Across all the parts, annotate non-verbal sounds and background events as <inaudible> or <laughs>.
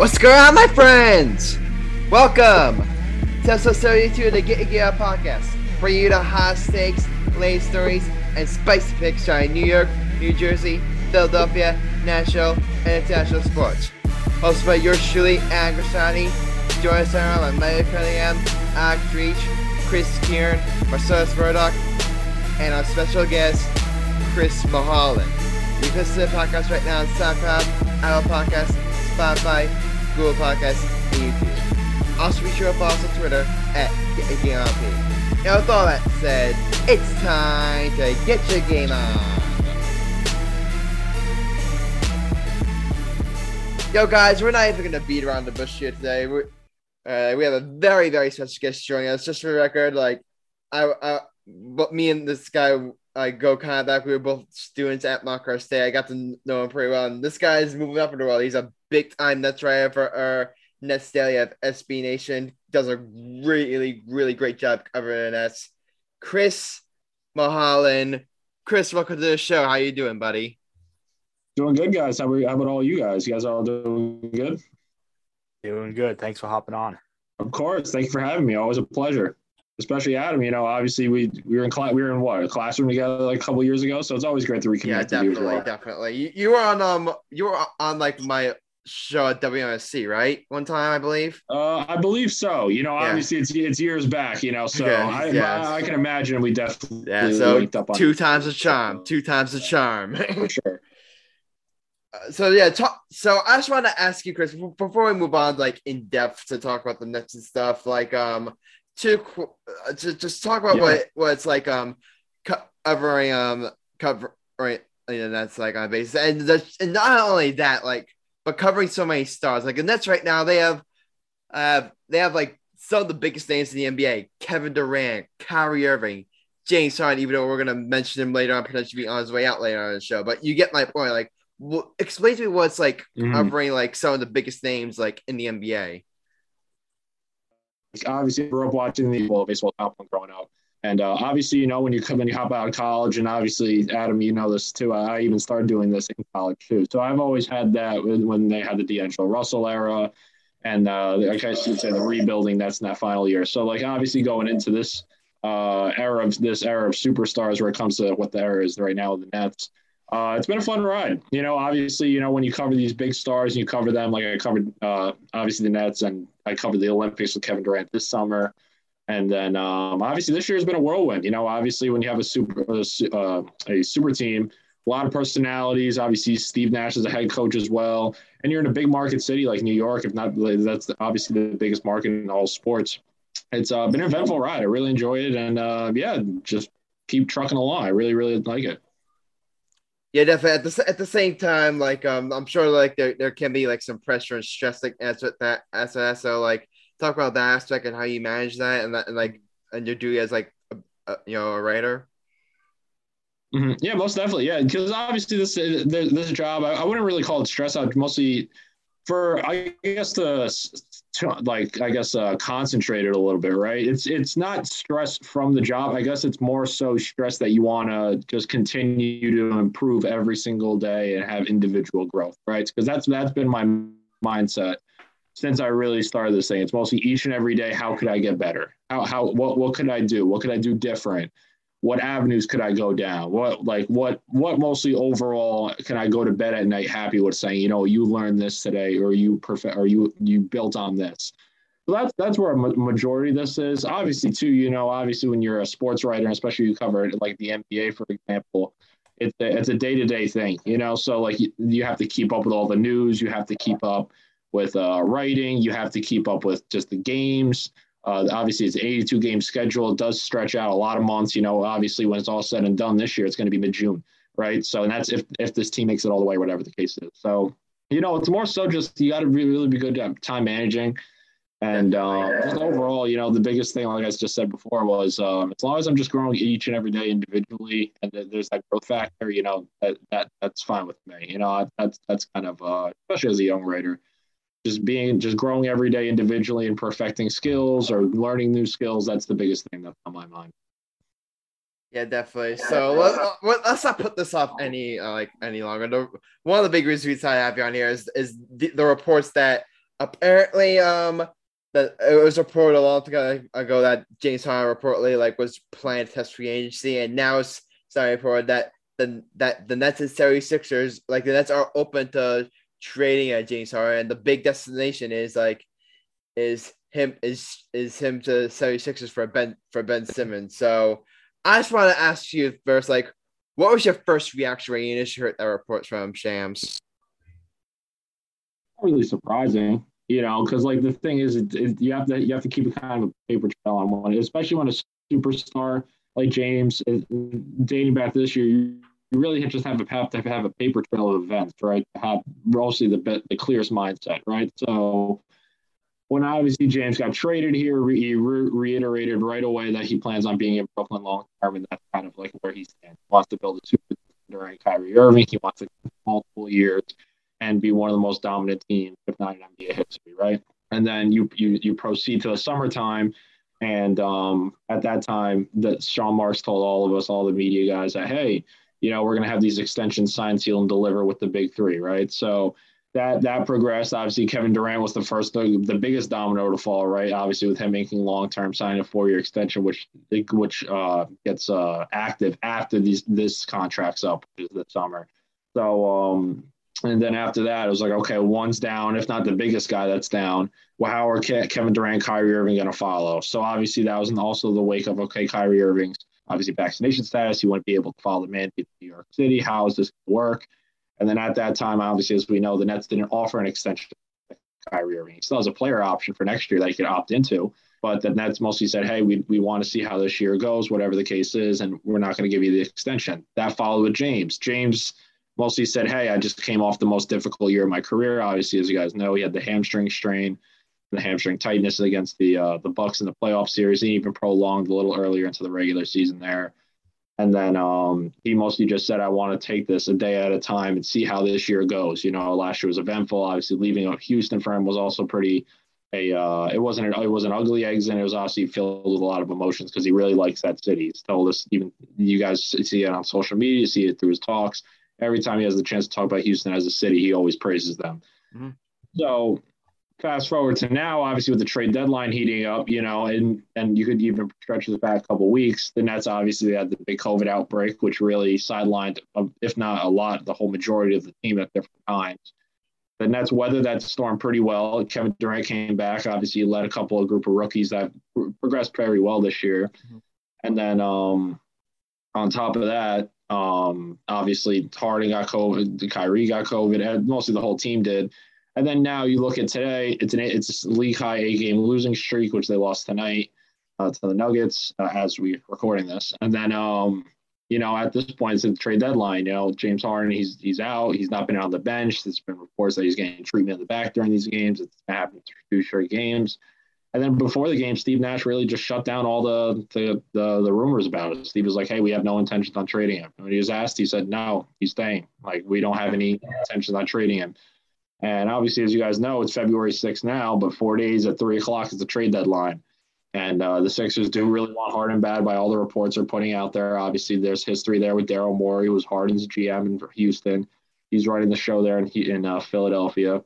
What's going on, my friends? Welcome to episode 32 of the Get Up podcast, bringing you the hot stakes, late stories, and spicy picks on New York, New Jersey, Philadelphia, national, and international sports. Hosted by yours truly, Adam Grassani. Join us on Mike Cunningham, Alex Reich, Chris Kern, Marcellus Murdock, and our special guest, Chris Milholen. You can listen to the podcast right now on SoundCloud, Apple Podcasts, Spotify, Podcasts, and YouTube. Also be sure to follow us on Twitter at GetYourGameOnP. Now with all that said, it's time to get your game on. Yo guys, we're not even gonna beat around the bush here today. We're, uh, we have a very, very special guest joining us. Just for the record, like I, I but me and this guy I go kind of back. We were both students at Montclair State. I got to know him pretty well. And this guy's moving up in the world. He's a big time Nets writer for our Nets Daily of SB Nation. Does a really, really great job covering the Nets. Chris Milholen. Chris, welcome to the show. How you doing, buddy? Doing good, guys. How, how about all you guys? You guys all doing good? Doing good. Thanks for hopping on. Of course. Thank you for having me. Always a pleasure especially Adam. You know, obviously we we were in class, we were in what a classroom together like a couple years ago, so it's always great to reconnect. Yeah, definitely, well. definitely. You, you were on um you were on like my show at WMSC, right? One time, I believe. Uh, I believe so. You know, yeah. obviously it's it's years back. You know, so I, yes. I, I can imagine we definitely yeah. So two times the charm, two times the charm. For sure. <laughs> Uh, so yeah, talk, so I just want to ask you, Chris, before we move on, like in depth to talk about the Nets and stuff, like um, to uh, to just talk about yeah. what what it's like um covering um covering you know that's like on basis and that's and not only that like but covering so many stars. Like the Nets right now they have uh they have like some of the biggest names in the NBA Kevin Durant Kyrie Irving James Harden even though we're gonna mention him later on potentially be on his way out later on the show. But you get my point. Like well, explain to me what's like mm-hmm. covering like some of the biggest names like in the NBA obviously grew up watching the well, baseball top one growing up. And uh, obviously, you know, when you come when you hop out of college, and obviously, Adam, you know this too. I even started doing this in college too. So I've always had that when, when they had the D'Angelo Russell era, and uh, I guess you'd say the rebuilding. That's in that final year. So like obviously going into this uh, era of this era of superstars, where it comes to what the era is right now with the Nets. Uh, it's been a fun ride. You know, obviously, you know, when you cover these big stars and you cover them, like I covered, uh, obviously the Nets and I covered the Olympics with Kevin Durant this summer. And then um, obviously this year has been a whirlwind. You know, obviously when you have a super, uh, a super team, a lot of personalities. Obviously Steve Nash is a head coach as well. And you're in a big market city like New York, if not, that's obviously the biggest market in all sports. It's uh, been an eventful ride. I really enjoyed it. And uh, yeah, just keep trucking along. I really, really like it. Yeah, definitely. At the at the same time, like um, I'm sure like there, there can be like some pressure and stress like as that as. So like talk about that aspect and how you manage that and that and like and your duty as like a, a, you know a writer. Mm-hmm. Yeah, most definitely. Yeah, because obviously this this job I, I wouldn't really call it stress. I'd mostly for I guess the like I guess uh, concentrated a little bit, right? It's it's not stress from the job. I guess it's more so stress that you want to just continue to improve every single day and have individual growth, right? Because that's that's been my mindset since I really started this thing. It's mostly each and every day. How could I get better? How how what what could I do? What could I do different? what avenues could I go down? What like what what mostly overall can I go to bed at night happy with saying, you know, you learned this today or you perfect or you you built on this. So that's that's where a majority of this is. Obviously, too, you know, obviously when you're a sports writer, especially you cover like the NBA, for example, it's a, it's a day to day thing, you know. So like you, you have to keep up with all the news, you have to keep up with uh, writing, you have to keep up with just the games. Uh, obviously, it's 82 game schedule. It does stretch out a lot of months. You know, obviously, when it's all said and done this year, it's going to be mid June, right? So, and that's if if this team makes it all the way, whatever the case is. So, you know, it's more so just you got to really, really be good at time managing. And uh, overall, you know, the biggest thing, like I just said before, was um, as long as I'm just growing each and every day individually, and there's that growth factor, you know, that, that that's fine with me. You know, that's that's kind of uh, especially as a young writer, just being just growing every day individually and perfecting skills or learning new skills that's the biggest thing that's on my mind. Yeah definitely. So let, us not put this off any uh, like any longer. The, one of the big reasons i have you on here is is the, the reports that apparently, um, that it was reported a long time ago that James Harden reportedly like was planning to test free agency, and now it's starting reported that the that the Nets and 76ers, like the Nets are open to trading at James Harden, and the big destination is like is him is is him to 76ers for Ben for Ben Simmons. So I just want to ask you first, like, what was your first reaction when you initially heard that report from Shams? Really surprising, you know, because like the thing is, it, it, you have to you have to keep a kind of a paper trail on one, especially when a superstar like James is dating back this year. You, really just have, a, have to have a paper trail of events, right? To have mostly the the clearest mindset, right? So when obviously James got traded here, he re- reiterated right away that he plans on being in Brooklyn long term, and that's kind of like where he stands. He wants to build a super during Kyrie Irving. He wants to multiple years and be one of the most dominant teams, if not in NBA history, right? And then you you you proceed to the summertime, and um, at that time, that Sean Marks told all of us, all the media guys, that hey, you know, we're going to have these extensions signed, seal, and deliver with the big three, right? So that that progressed. Obviously, Kevin Durant was the first, the, the biggest domino to fall. Right, obviously, with him making long term, signing a four year extension, which which uh, gets uh, active after these this contract's up, which is the summer. So, um, and then after that, it was like, okay, one's down, if not the biggest guy that's down. Well, how are Ke- Kevin Durant, Kyrie Irving going to follow? So obviously, that was also the wake of okay, Kyrie Irving's obviously vaccination status. You wouldn't be able to follow the mandate in New York City. How is this going to work? And then at that time, obviously, as we know, the Nets didn't offer an extension to Kyrie Irving. He still has a player option for next year that he could opt into. But the Nets mostly said, hey, we, we want to see how this year goes, whatever the case is, and we're not going to give you the extension. That followed with James. James mostly said, hey, I just came off the most difficult year of my career. Obviously, as you guys know, he had the hamstring strain, the hamstring tightness against the uh, the Bucks in the playoff series. He even prolonged a little earlier into the regular season there. And then um, he mostly just said, I want to take this a day at a time and see how this year goes. You know, last year was eventful. Obviously, leaving Houston for him was also pretty. A, uh, it wasn't it was an ugly exit. It was obviously filled with a lot of emotions because he really likes that city. He's told us even you guys see it on social media, see it through his talks. Every time he has the chance to talk about Houston as a city, he always praises them. Mm-hmm. So fast forward to now, obviously with the trade deadline heating up, you know, and and you could even stretch this back a couple weeks. The Nets obviously had the big COVID outbreak, which really sidelined, um, if not a lot, the whole majority of the team at different times. The Nets weathered that storm pretty well. Kevin Durant came back. Obviously, led a couple of group of rookies that progressed very well this year. Mm-hmm. And then um, on top of that, um, obviously Harden got COVID, Kyrie got COVID, and mostly the whole team did. And then now you look at today, it's an it's a league high eight game losing streak, which they lost tonight uh, to the Nuggets uh, as we're recording this. And then um, you know, at this point, it's the trade deadline. You know, James Harden, he's he's out. He's not been on the bench. There's been reports that he's getting treatment in the back during these games. It's happened through two straight games. And then before the game, Steve Nash really just shut down all the the the, the rumors about it. Steve was like, "Hey, we have no intentions on trading him." And when he was asked, he said, "No, he's staying. Like we don't have any intentions on trading him." And obviously, as you guys know, it's February 6th now, but four days at three o'clock is the trade deadline. And uh, the Sixers do really want Harden bad by all the reports are putting out there. Obviously, there's history there with Daryl Morey, who was Harden's GM in Houston. He's running the show there in, in uh, Philadelphia.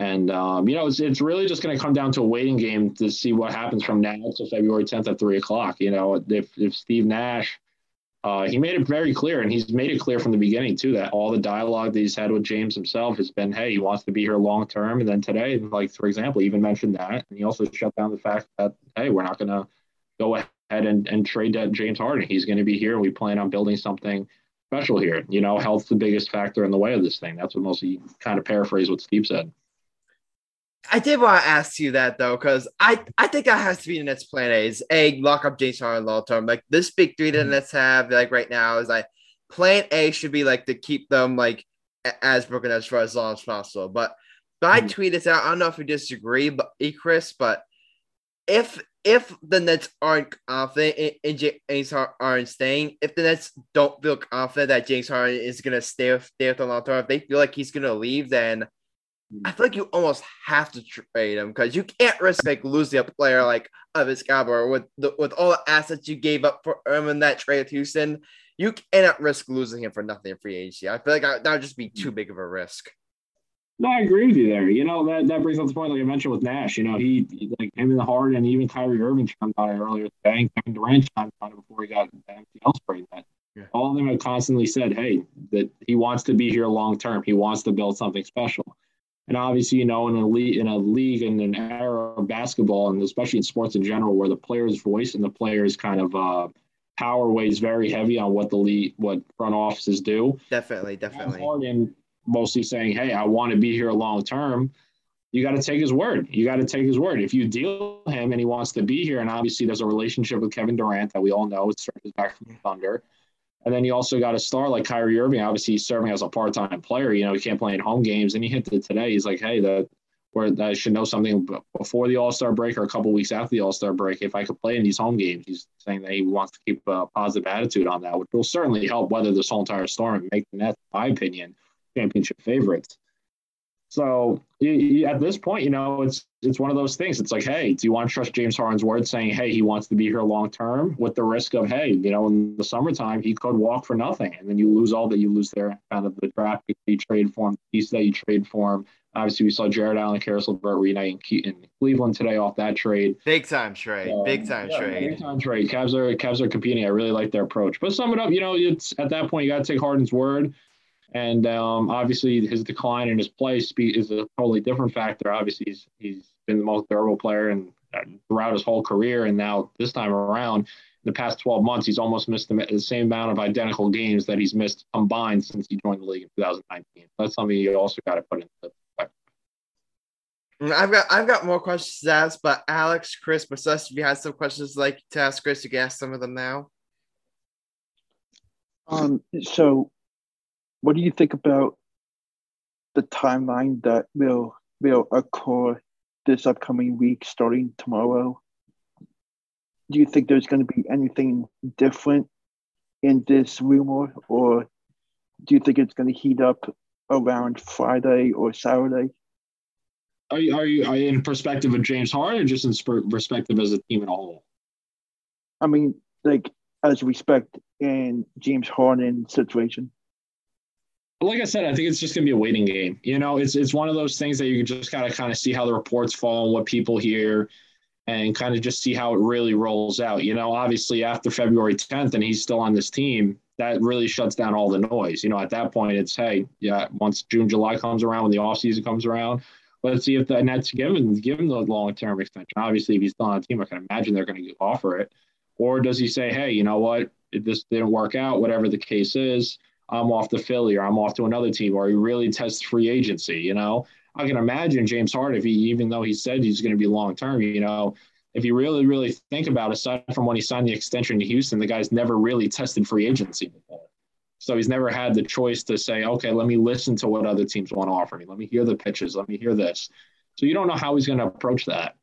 And, um, you know, it's, it's really just going to come down to a waiting game to see what happens from now to February 10th at 3 o'clock. You know, if, if Steve Nash – uh, he made it very clear, and he's made it clear from the beginning too that all the dialogue that he's had with James himself has been, hey, he wants to be here long term. And then today, like for example, he even mentioned that, and he also shut down the fact that, hey, we're not going to go ahead and, and trade that James Harden. He's going to be here, and we plan on building something special here. You know, health's the biggest factor in the way of this thing. That's what mostly kind of paraphrase what Steve said. I did want to ask you that though, because I, I think that has to be the Nets' plan A is a lock up James Harden long term. Like this big three that the mm-hmm. Nets have, like right now, is like plan A should be like to keep them like as broken as for as long as possible. But but I mm-hmm. tweeted this out. I don't know if you disagree, but e Chris, but if if the Nets aren't confident in, in James Harden aren't staying, if the Nets don't feel confident that James Harden is gonna stay with, stay with the long term, if they feel like he's gonna leave, then I feel like you almost have to trade him because you can't risk like losing a player like of his caliber with the, with all the assets you gave up for him in that trade with Houston. You cannot risk losing him for nothing in free agency. I feel like that would just be too big of a risk. No, I agree with you there. You know that that brings up the point, like I mentioned with Nash. You know, he, like him in the heart, and even Kyrie Irving chimed on it earlier today, and Kevin Durant chimed on it before he got MCL sprain. That yeah. all of them have constantly said, "Hey, that he wants to be here long term. He wants to build something special." And obviously, you know, in a league, in a league, in an era of basketball, and especially in sports in general, where the player's voice and the player's kind of uh, power weighs very heavy on what the league, what front offices do. Definitely, definitely. Harden mostly saying, "Hey, I want to be here long term." You got to take his word. You got to take his word. If you deal him and he wants to be here, and obviously there's a relationship with Kevin Durant that we all know stretches back from Thunder. And then you also got a star like Kyrie Irving. Obviously, he's serving as a part-time player. You know, he can't play in home games. And he hit it today. He's like, "Hey, that where I should know something before the All Star break or a couple weeks after the All Star break. If I could play in these home games, he's saying that he wants to keep a positive attitude on that, which will certainly help weather this whole entire storm and make the Nets, in my opinion, championship favorites. So at this point, you know, it's it's one of those things. It's like, hey, do you want to trust James Harden's word saying, hey, he wants to be here long term, with the risk of, hey, you know, in the summertime he could walk for nothing, and then you lose all that you lose there, kind of the draft pick that you trade for him, the piece that you trade for him, Obviously, we saw Jarrett Allen, Caris LeVert reunite in, Cleveland today off that trade. Big time trade. Um, big time yeah, trade. Big time trade. Cavs are Cavs are competing. I really like their approach. But sum it up, you know, it's at that point you got to take Harden's word, and um, obviously his decline in his play speed is a totally different factor. Obviously, he's he's been the most durable player and uh, throughout his whole career, and now this time around. The past 12 months, he's almost missed the, same amount of identical games that he's missed combined since he joined the league in 2019. That's something you also got to put into I've got I've got more questions to ask, but Alex, Chris, Marcellus, if you had some questions like to ask Chris, you can ask some of them now. Um. So, what do you think about the timeline that will will occur this upcoming week, starting tomorrow? Do you think there's going to be anything different in this rumor, or do you think it's going to heat up around Friday or Saturday? Are you, are you, are you in perspective of James Harden or just in perspective as a team at a whole? I mean, like as respect in James Harden situation. Like I said, I think it's just gonna be a waiting game. You know, it's it's one of those things that you just gotta kind of see how the reports fall and what people hear and kind of just see how it really rolls out. You know, obviously after February 10th and he's still on this team, that really shuts down all the noise. You know, at that point it's hey, yeah, once June, July comes around, when the off season comes around, Let's see if the Nets give him give him the long term extension. Obviously, if he's still on the team, I can imagine they're going to offer it. Or does he say, hey, you know what? If this didn't work out, whatever the case is, I'm off to Philly or I'm off to another team, or he really tests free agency. You know, I can imagine James Harden if he, even though he said he's going to be long term, you know, if you really, really think about it, aside from when he signed the extension to Houston, the guy's never really tested free agency before. So he's never had the choice to say, okay, let me listen to what other teams want to offer me. Let me hear the pitches. Let me hear this. So you don't know how he's going to approach that.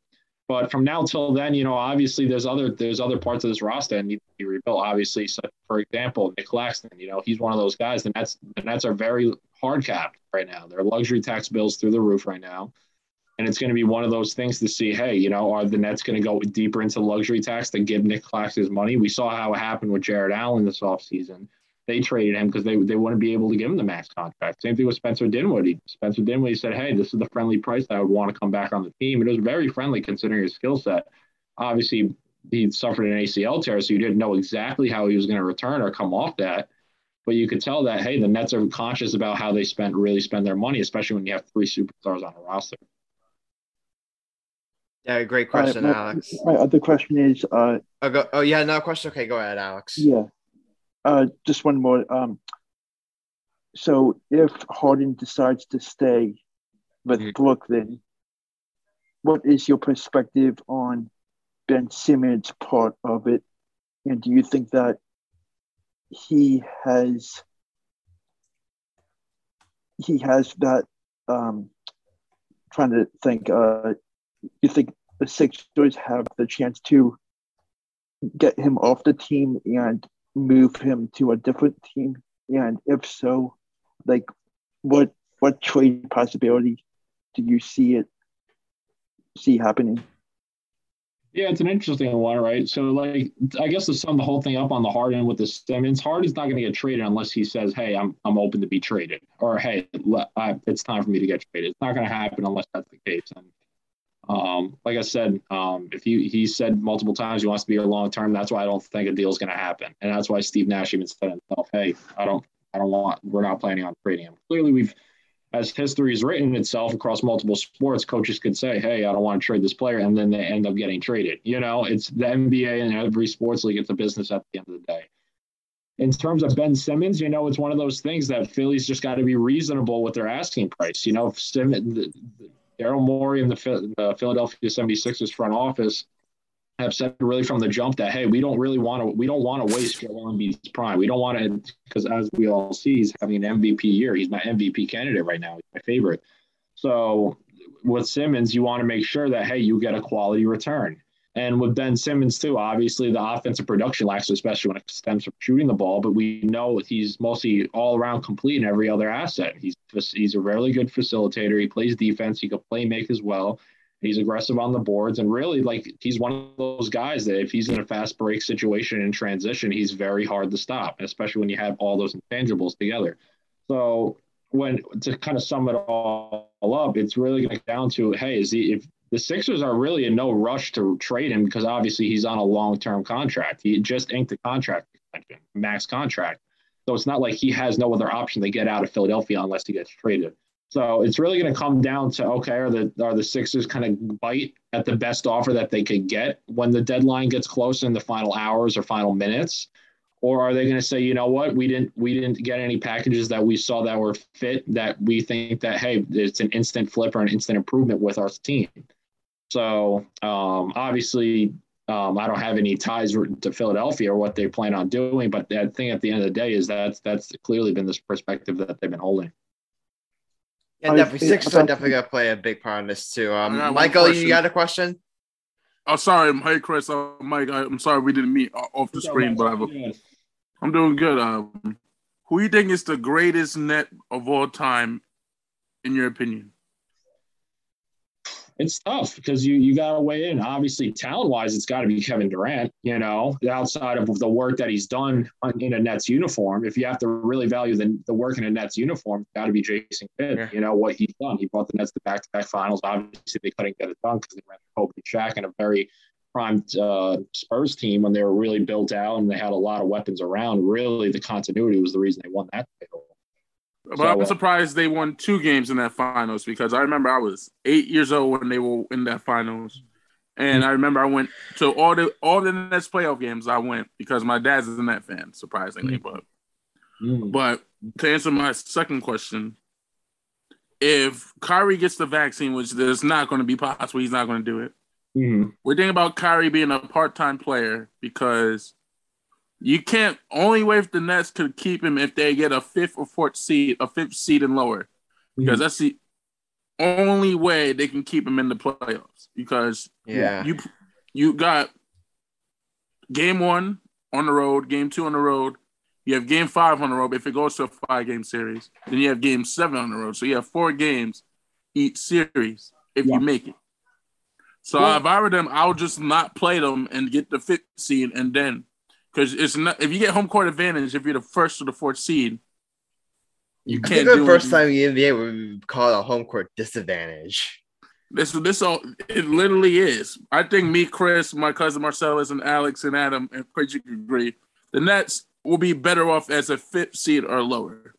But from now till then, you know, obviously there's other there's other parts of this roster that need to be rebuilt. Obviously, so for example, Nick Claxton, you know, he's one of those guys. The Nets the Nets are very hard capped right now. Their luxury tax bills through the roof right now. And it's going to be one of those things to see, hey, you know, are the Nets going to go deeper into luxury tax to give Nick Claxton his money? We saw how it happened with Jarrett Allen this offseason they traded him because they, they wouldn't be able to give him the max contract. Same thing with Spencer Dinwiddie. Spencer Dinwiddie said, hey, this is the friendly price that I would want to come back on the team. It was very friendly considering his skill set. Obviously, he suffered an ACL tear, so you didn't know exactly how he was going to return or come off that. But you could tell that, hey, the Nets are conscious about how they spend really spend their money, especially when you have three superstars on a roster. Yeah, great question, my, Alex. My other question is uh, oh, go, oh, yeah, another question. Okay, go ahead, Alex. Yeah. Uh, just one more. Um, so if Harden decides to stay with mm-hmm. Brooklyn, what is your perspective on Ben Simmons' part of it? And do you think that he has he has that um trying to think uh you think the Sixers have the chance to get him off the team and move him to a different team? And if so, like what what trade possibility do you see it see happening? Yeah, it's an interesting one, right? So, like, I guess to sum the whole thing up on the Harden with the Simmons, Harden's not going to get traded unless he says, "Hey, I'm I'm open to be traded," or "Hey, I, it's time for me to get traded." It's not going to happen unless that's the case. And um, like I said, um, if he he said multiple times he wants to be here long term, that's why I don't think a deal is going to happen, and that's why Steve Nash even said himself, "Hey, I don't I don't want we're not planning on trading him." Clearly, we've as history has written itself across multiple sports, coaches could say, "Hey, I don't want to trade this player," and then they end up getting traded. You know, it's the NBA and every sports league. It's a business at the end of the day. In terms of Ben Simmons, you know, it's one of those things that Philly's just got to be reasonable with their asking price. You know, Simmons, Daryl Morey and the, the Philadelphia 76ers front office have said really from the jump that hey, we don't really want to we don't want to waste Joel Embiid's prime. We don't want to because as we all see, he's having an MVP year. He's my MVP candidate right now. He's my favorite. So with Simmons, you want to make sure that hey, you get a quality return. And with Ben Simmons too, obviously the offensive production lacks, especially when it stems from shooting the ball. But we know he's mostly all around complete in every other asset. He's he's a really good facilitator. He plays defense. He can play make as well. He's aggressive on the boards, and really, like he's one of those guys that if he's in a fast break situation in transition, he's very hard to stop, especially when you have all those intangibles together. So, when to kind of sum it all up, it's really going to down to hey, is he if the Sixers are really in no rush to trade him because obviously he's on a long term contract. He just inked the contract extension, max contract. So it's not like he has no other option to get out of Philadelphia unless he gets traded. So it's really going to come down to okay, are the are the Sixers kind of bite at the best offer that they could get when the deadline gets close in the final hours or final minutes, or are they going to say, you know what, we didn't we didn't get any packages that we saw that were fit that we think that hey, it's an instant flip or an instant improvement with our team. So um, obviously, um, I don't have any ties to Philadelphia or what they plan on doing, but the thing at the end of the day is that that's clearly been this perspective that they've been holding. Yeah, definitely. Sixers are definitely gonna play a big part in this too. Um, Michael, you got a question? Oh, sorry. Hey, Chris. Uh, Mike, I, am sorry we didn't meet off the screen, but I've, I'm doing good. Um, who do you think is the greatest net of all time, in your opinion? It's tough because you you got to weigh in. Obviously, talent wise, it's got to be Kevin Durant. You know, outside of the work that he's done in a Nets uniform, if you have to really value the, the work in a Nets uniform, it's got to be Jason Kidd. Yeah. You know what he's done. He brought the Nets to back to back finals. Obviously, they couldn't get it done because they ran Kobe and Shaq in a very primed uh, Spurs team when they were really built out and they had a lot of weapons around. Really, the continuity was the reason they won that title. But so, I'm surprised they won two games in that finals because I remember I was eight years old when they were in that finals, and I remember I went to all the all the Nets playoff games. I went because my dad's a Net fan, surprisingly. Mm. But mm. but to answer my second question, if Kyrie gets the vaccine, which there's not going to be possible, he's not going to do it. Mm. We're thinking about Kyrie being a part time player because you can't. Only way if the Nets could keep him if they get a fifth or fourth seed, a fifth seed and lower, because mm-hmm. that's the only way they can keep him in the playoffs. Because yeah, you you got game one on the road, game two on the road. You have game five on the road if it goes to a five game series. Then you have game seven on the road. So you have four games each series if yeah. you make it. So well, if I were them, I'll just not play them and get the fifth seed and then because it's not if you get home court advantage if you're the first or the fourth seed. You can't. the first time in the NBA we call it a home court disadvantage. This this all it literally is. I think me, Chris, my cousin Marcellus, and Alex and Adam, and Chris, you agree. The Nets will be better off as a fifth seed or lower.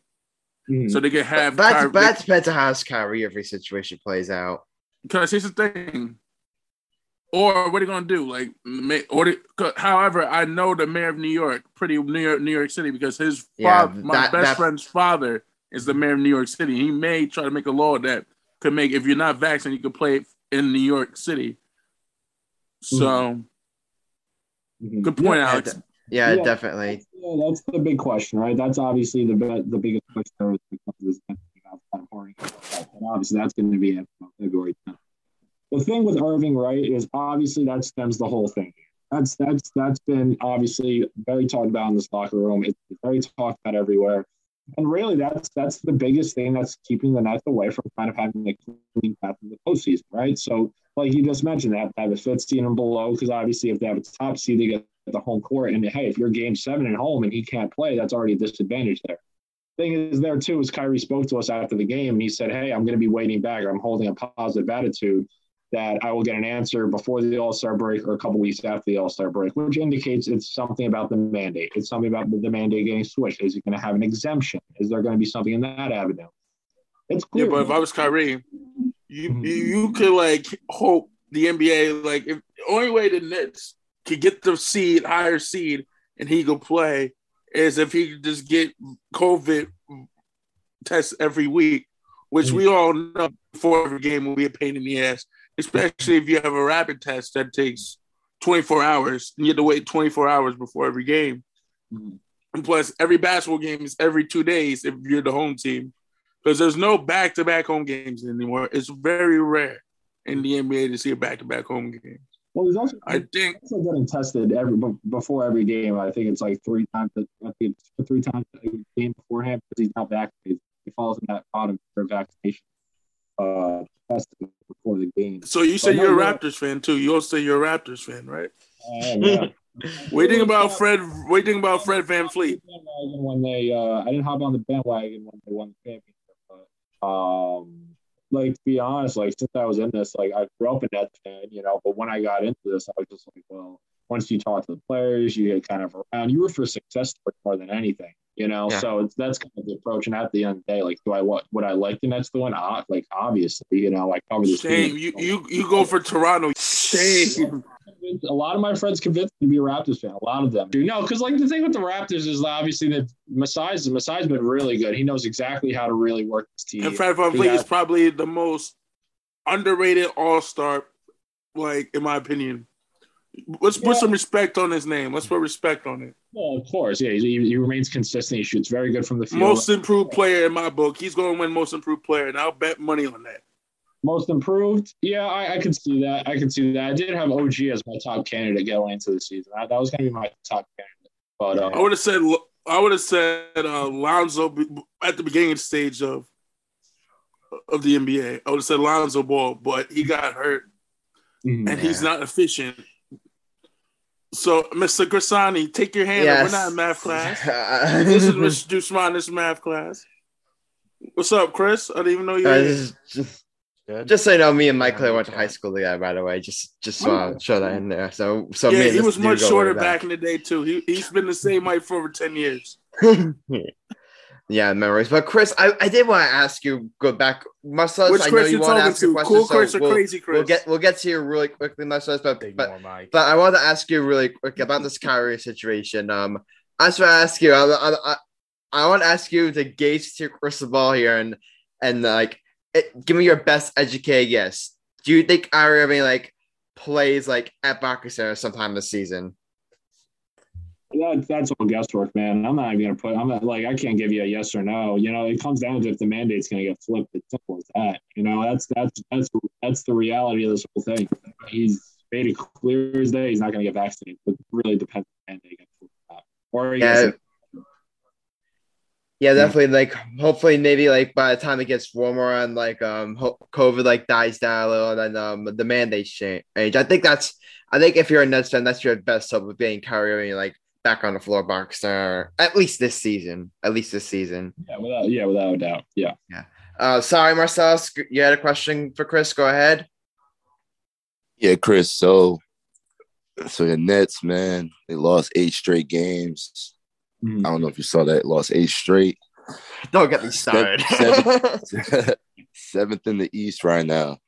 Mm. So they can have. But, but that depends on how Kyrie every situation plays out. Because here's the thing: or what are you gonna do? Like, or however, I know the mayor of New York, pretty New York, New York City, because his yeah, father, my that, best that, friend's father is the mayor of New York City. He may try to make a law that could make if you're not vaccinated, you could play in New York City. So, mm-hmm. good point, yeah, Alex. Yeah, yeah, definitely. Yeah, that's the big question, right? That's obviously the the biggest question. And obviously, that's going to be February 10th the thing with Irving, right, is obviously that stems the whole thing. That's that's that's been obviously very talked about in this locker room. It's very talked about everywhere. And really, that's that's the biggest thing that's keeping the Nets away from kind of having a clean path in the postseason, right? So, like you just mentioned, they have to have a fifth seed and below because obviously, if they have a top seed, they get the home court. And hey, if you're game seven at home and he can't play, that's already a disadvantage there. Thing is, there too, is Kyrie spoke to us after the game and he said, Hey, I'm going to be waiting back. I'm holding a positive attitude that I will get an answer before the All Star break or a couple weeks after the All Star break, which indicates it's something about the mandate. It's something about the mandate getting switched. Is it going to have an exemption? Is there going to be something in that avenue? It's clear. Yeah, but if I was Kyrie, you mm-hmm. you could like hope the NBA like if the only way the Nets could get the seed higher seed and he could play is if he could just get COVID tests every week, which mm-hmm. we all know before every game will be a pain in the ass especially if you have a rapid test that takes 24 hours. You have to wait 24 hours before every game. Mm-hmm. And plus, every basketball game is every two days if you're the home team, because there's no back-to-back home games anymore. It's very rare in the NBA to see a back-to-back home game. Well, he's also I think also getting tested every before every game. I think it's like three times. I think it's three times a game beforehand because he's not vaccinated. He falls in that bottom for vaccination uh, before the game. So you said you're a Raptors fan too. You also say you're a Raptors fan, right? Uh, yeah. <laughs> waiting about Fred. Waiting about Fred VanVleet. When they, uh, I didn't hop on the bandwagon when they won the championship, but um, like to be honest, like since I was in this, like I grew up a Nets fan, you know. But when I got into this, I was just like, well, once you talk to the players, you get kind of around. You were for success more than anything you know. Yeah. So it's that's kind of the approach. And at the end of the day, like, do I what would I like the Nets to win? Uh, like, obviously, you know, I cover the same. You you you go for Toronto. Shame. A lot of my friends convinced me to be a Raptors fan. A lot of them do. No, because like the thing with the Raptors is obviously that Masai's Masai's been really good. He knows exactly how to really work this team. And Fred VanVleet is probably the most underrated All Star, like in my opinion. Let's yeah. put some respect on his name. Let's put respect on it. Well, of course, yeah. He, he, remains consistent. He shoots very good from the field. Most improved player in my book. He's going to win most improved player, and I'll bet money on that. Most improved, yeah, I, I can see that. I can see that. I did have OG as my top candidate going into the season. I, that was going to be my top candidate. But uh, I would have said I would have said uh, Lonzo at the beginning stage of of the NBA. I would have said Lonzo Ball, but he got hurt, mm, and he's not efficient so, Mr. Grassani, take your hand. Yes. We're not in math class. this is Mr. <laughs> Dusman. This math class. What's up, Chris? I didn't even know you. Uh, just, just, just, so you know, me and Mike Clay went to high school together. By the way, just just uh, show that in there. So, so yeah, he was much shorter back in the day too. He he's been the same height for over ten years. <laughs> <laughs> Yeah, memories. But Chris, I, I did want to ask you. Go back, Marcellus. Which I know you want to ask to? a question. Cool Chris so or we'll, crazy Chris? We'll get we'll get to you really quickly, Marcellus. But but, but I want to ask you really quick about this Kyrie situation. Um, I just want to ask you. I, I, I want to ask you to gauge your crystal ball here and and like it, give me your best educated guess. Do you think Kyrie Irving like plays like at Barclays Center sometime this season? That, that's all guesswork, man. I'm not even gonna put. I'm not like I can't give you a yes or no. You know, it comes down to if the mandate's gonna get flipped. It's simple as that. You know, that's that's that's that's the reality of this whole thing. He's made it clear as day he's not gonna get vaccinated. But it really depends on the mandate Or yeah. Yeah, definitely. Like, hopefully, maybe like by the time it gets warmer and like um COVID like dies down a little, and then um the mandate change. I think that's. I think if you're a Nets fan, that's your best hope of being carrying like back on the floor boxer at least this season. At least this season. Yeah, without yeah, without a doubt. Yeah. Yeah. Uh, sorry, Marcel, you had a question for Chris. Go ahead. Yeah, Chris. So, so the Nets, man, they lost eight straight games. Mm. I don't know if you saw that. Lost eight straight. Don't get me started. Seventh, <laughs> seventh in the East right now.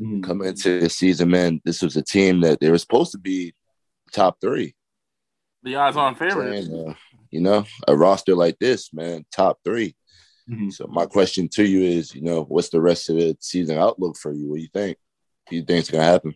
Mm. Coming into the season, man, this was a team that they were supposed to be top three. The odds on favorite. Uh, you know, a roster like this, man, top 3 mm-hmm. So my question to you is, you know, what's the rest of the season outlook for you? What do you think? Do you think it's gonna happen?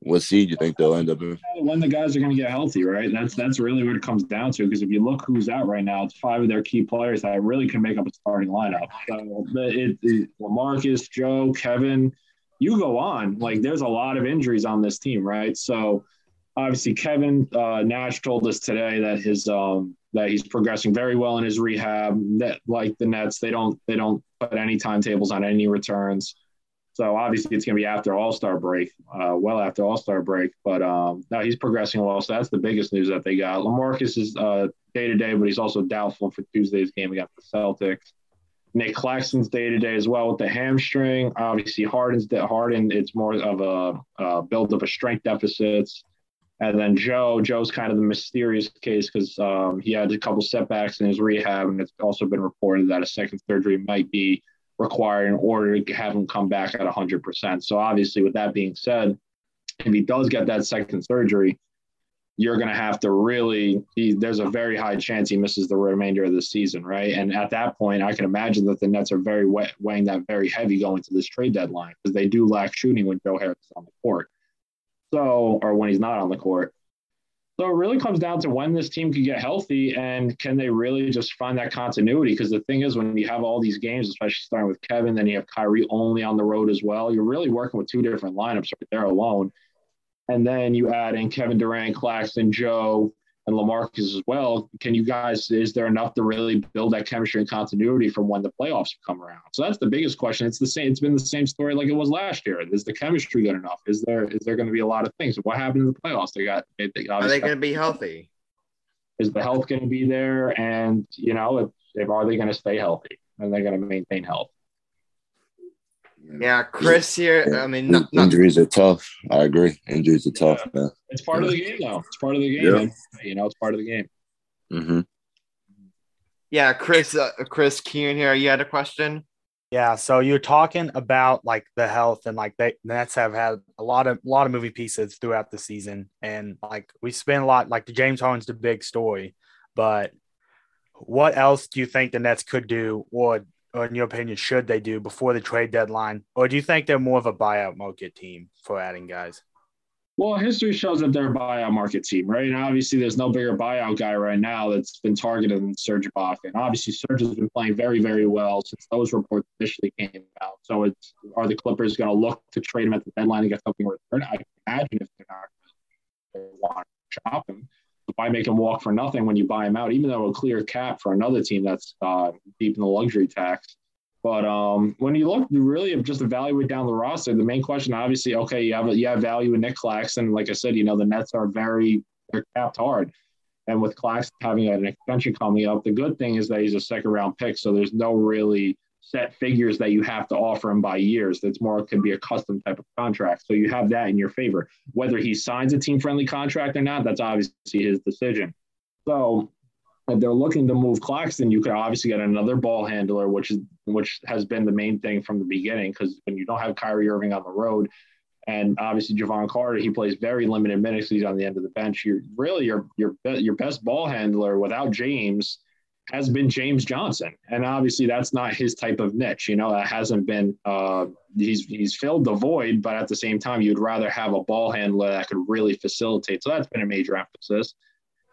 What seed do you think they'll end up in? When the guys are going to get healthy, right? That's that's really what it comes down to. Because if you look who's out right now, it's five of their key players that really can make up a starting lineup. So it, it, Marcus, Joe, Kevin, you go on. Like there's a lot of injuries on this team, right? So obviously Kevin uh, Nash told us today that his um, that he's progressing very well in his rehab. That like the Nets, they don't they don't put any timetables on any returns. So obviously it's going to be after All Star break, uh, well after All Star break. But um, now he's progressing well, so that's the biggest news that they got. Lamarcus is day to day, but he's also doubtful for Tuesday's game against the Celtics. Nick Claxton's day to day as well with the hamstring. Obviously Harden's Harden. It's more of a, a build of a strength deficits. And then Joe, Joe's kind of the mysterious case because um, he had a couple setbacks in his rehab, and it's also been reported that a second surgery might be required in order to have him come back at 100%. So, obviously, with that being said, if he does get that second surgery, you're going to have to really, he, there's a very high chance he misses the remainder of the season, right? And at that point, I can imagine that the Nets are very weighing that very heavy going to this trade deadline because they do lack shooting when Joe Harris is on the court. So, or when he's not on the court. So it really comes down to when this team can get healthy and can they really just find that continuity? Because the thing is, when you have all these games, especially starting with Kevin, then you have Kyrie only on the road as well. You're really working with two different lineups right there alone. And then you add in Kevin Durant, Claxton, Joe, and Lamarcus as well. Can you guys, is there enough to really build that chemistry and continuity from when the playoffs come around? So that's the biggest question. It's the same, it's been the same story like it was last year. Is the chemistry good enough? Is there is there going to be a lot of things? What happened in the playoffs? They got they, they are they going to be healthy? Is the health going to be there? And you know, if, if are they going to stay healthy? Are they're going to maintain health? Yeah, Chris here. I mean, not, not, injuries are tough. I agree. Injuries are tough. Yeah. Man. It's part of the game, though. It's part of the game. Yeah. You know, it's part of the game. Mm-hmm. Yeah, Chris. Uh, Chris Kern here. You had a question. Yeah, so you're talking about like the health and like they Nets have had a lot of a lot of movie pieces throughout the season, and like we spend a lot like the James Harden's the big story, but what else do you think the Nets could do, or or in your opinion, should they do before the trade deadline? Or do you think they're more of a buyout market team for adding guys? Well, history shows that they're a buyout market team, right? And obviously, there's no bigger buyout guy right now that's been targeted than Serge Ibaka. And obviously, Serge has been playing very, very well since those reports initially came out. So, it's are the Clippers going to look to trade him at the deadline and get something in return? I imagine if they're not to want to shop him why make him walk for nothing when you buy him out, even though a clear cap for another team that's uh, deep in the luxury tax. But um, when you look, you really have just evaluate down the roster. The main question, obviously, okay, you have you have value in Nick Claxton. Like I said, you know the Nets are very they're capped hard, and with Claxton having an extension coming up, the good thing is that he's a second round pick, so there's no really set figures that you have to offer him by years. That's more could be a custom type of contract. So you have that in your favor. Whether he signs a team friendly contract or not, that's obviously his decision. So if they're looking to move Claxton, you could obviously get another ball handler, which is which has been the main thing from the beginning. Because when you don't have Kyrie Irving on the road, and obviously Jevon Carter, he plays very limited minutes. He's on the end of the bench. You're really your your your best ball handler without James has been James Johnson, and obviously that's not his type of niche. You know, that hasn't been. Uh, he's he's filled the void, but at the same time, you'd rather have a ball handler that could really facilitate. So that's been a major emphasis.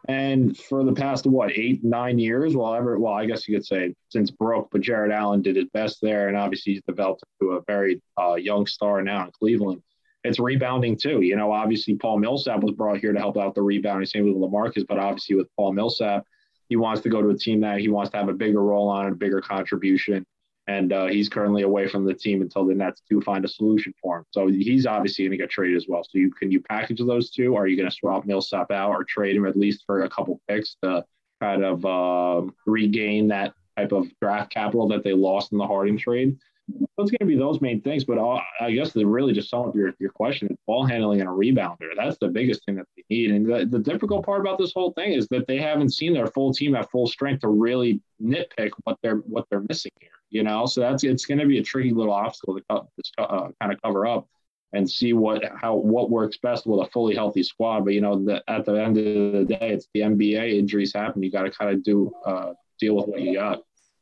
And for the past what eight nine years, well, ever well, I guess you could say since Brook, but Jarrett Allen did his best there, and obviously he's developed into a very uh, young star now in Cleveland. It's rebounding too. You know, obviously Paul Millsap was brought here to help out the rebounding, same with Lamarcus, but obviously with Paul Millsap he wants to go to a team that he wants to have a bigger role on, a bigger contribution. And uh, he's currently away from the team until the Nets do find a solution for him. So he's obviously going to get traded as well. So you can you package those two? Or are you going to swap Millsap out or trade him at least for a couple picks to kind of uh, regain that type of draft capital that they lost in the Harden trade? It's going to be those main things. But uh, I guess to really just sum up your, your question, ball handling and a rebounder. That's the biggest thing that they need. And the, the difficult part about this whole thing is that they haven't seen their full team at full strength to really nitpick what they're what they're missing here. You know, so that's it's going to be a tricky little obstacle to uh, kind of cover up and see what how what works best with a fully healthy squad. But you know, the, at the end of the day, it's the NBA injuries happen. You got to kind of do uh, deal with what you got.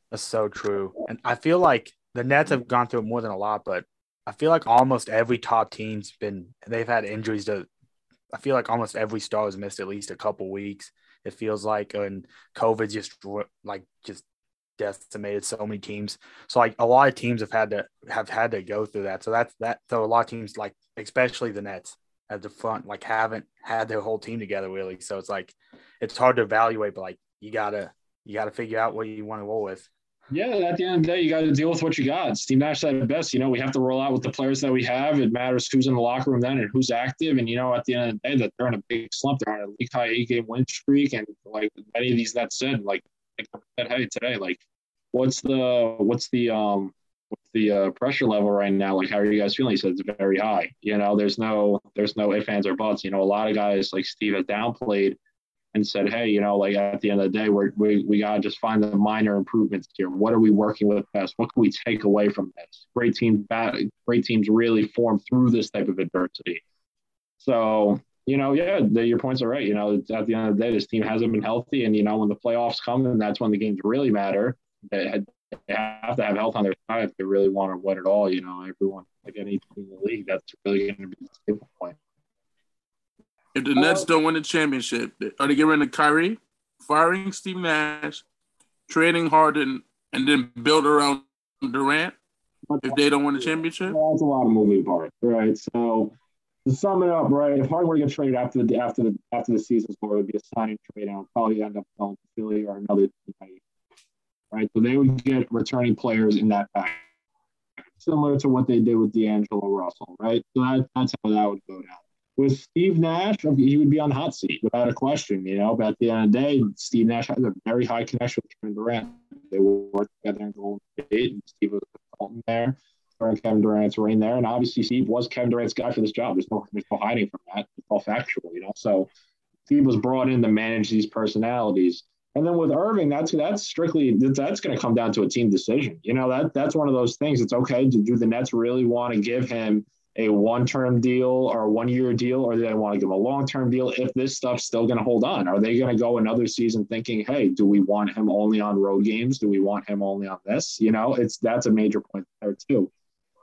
That's so true, and I feel like the Nets have gone through more than a lot, but I feel like almost every top team's been they've had injuries to. I feel like almost every star has missed at least a couple weeks. It feels like, and COVID just like just decimated so many teams. So like a lot of teams have had to have had to go through that. So that's that. So a lot of teams like especially the Nets at the front like haven't had their whole team together really. So it's like it's hard to evaluate, but like you gotta you gotta figure out what you want to roll with. Yeah, at the end of the day, you got to deal with what you got. Steve Nash said it best. You know, we have to roll out with the players that we have. It matters who's in the locker room then and who's active. And you know, at the end of the day, that they're in a big slump. They're on a league high eight game win streak, and like many of these that said, like, hey, today, like, what's the what's the um what's the uh, pressure level right now? Like, how are you guys feeling? He said it's very high. You know, there's no there's no ifs ands or buts. You know, a lot of guys like Steve has downplayed and said, hey, you know, like at the end of the day, we're, we we got to just find the minor improvements here. What are we working with best? What can we take away from this? Great teams, bad, great teams really form through this type of adversity. So, you know, yeah, the, your points are right. You know, at the end of the day, this team hasn't been healthy, and you know, when the playoffs come, and that's when the games really matter. They, they have to have health on their side if they really want to win it all. You know, everyone like any team in the league, that's really going to be the stable point. If the Nets um, don't win the championship, are they getting rid of Kyrie, firing Steve Nash, trading Harden, and then build around Durant? If they don't win the championship, well, that's a lot of moving parts, right? So to sum it up, right, if Harden were to get traded after the after the after the season's over, it would be a signing trade, and probably end up going to Philly or another team, right? So they would get returning players in that pack, similar to what they did with D'Angelo Russell, right? So that, that's how that would go down with Steve Nash, he would be on the hot seat without a question, you know. But at the end of the day, Steve Nash has a very high connection with Kevin Durant. They worked together in Golden State, and Steve was a consultant there during Kevin Durant's reign there. And obviously, Steve was Kevin Durant's guy for this job. There's no, there's no hiding from that. It's all factual, you know. So Steve was brought in to manage these personalities. And then with Irving, that's that's strictly that's going to come down to a team decision. You know that that's one of those things. It's okay. Do, do the Nets really want to give him a one-term deal or a one-year deal, or do they want to give him a long-term deal? If this stuff's still going to hold on, are they going to go another season thinking, "Hey, do we want him only on road games? Do we want him only on this?" You know, it's that's a major point there too.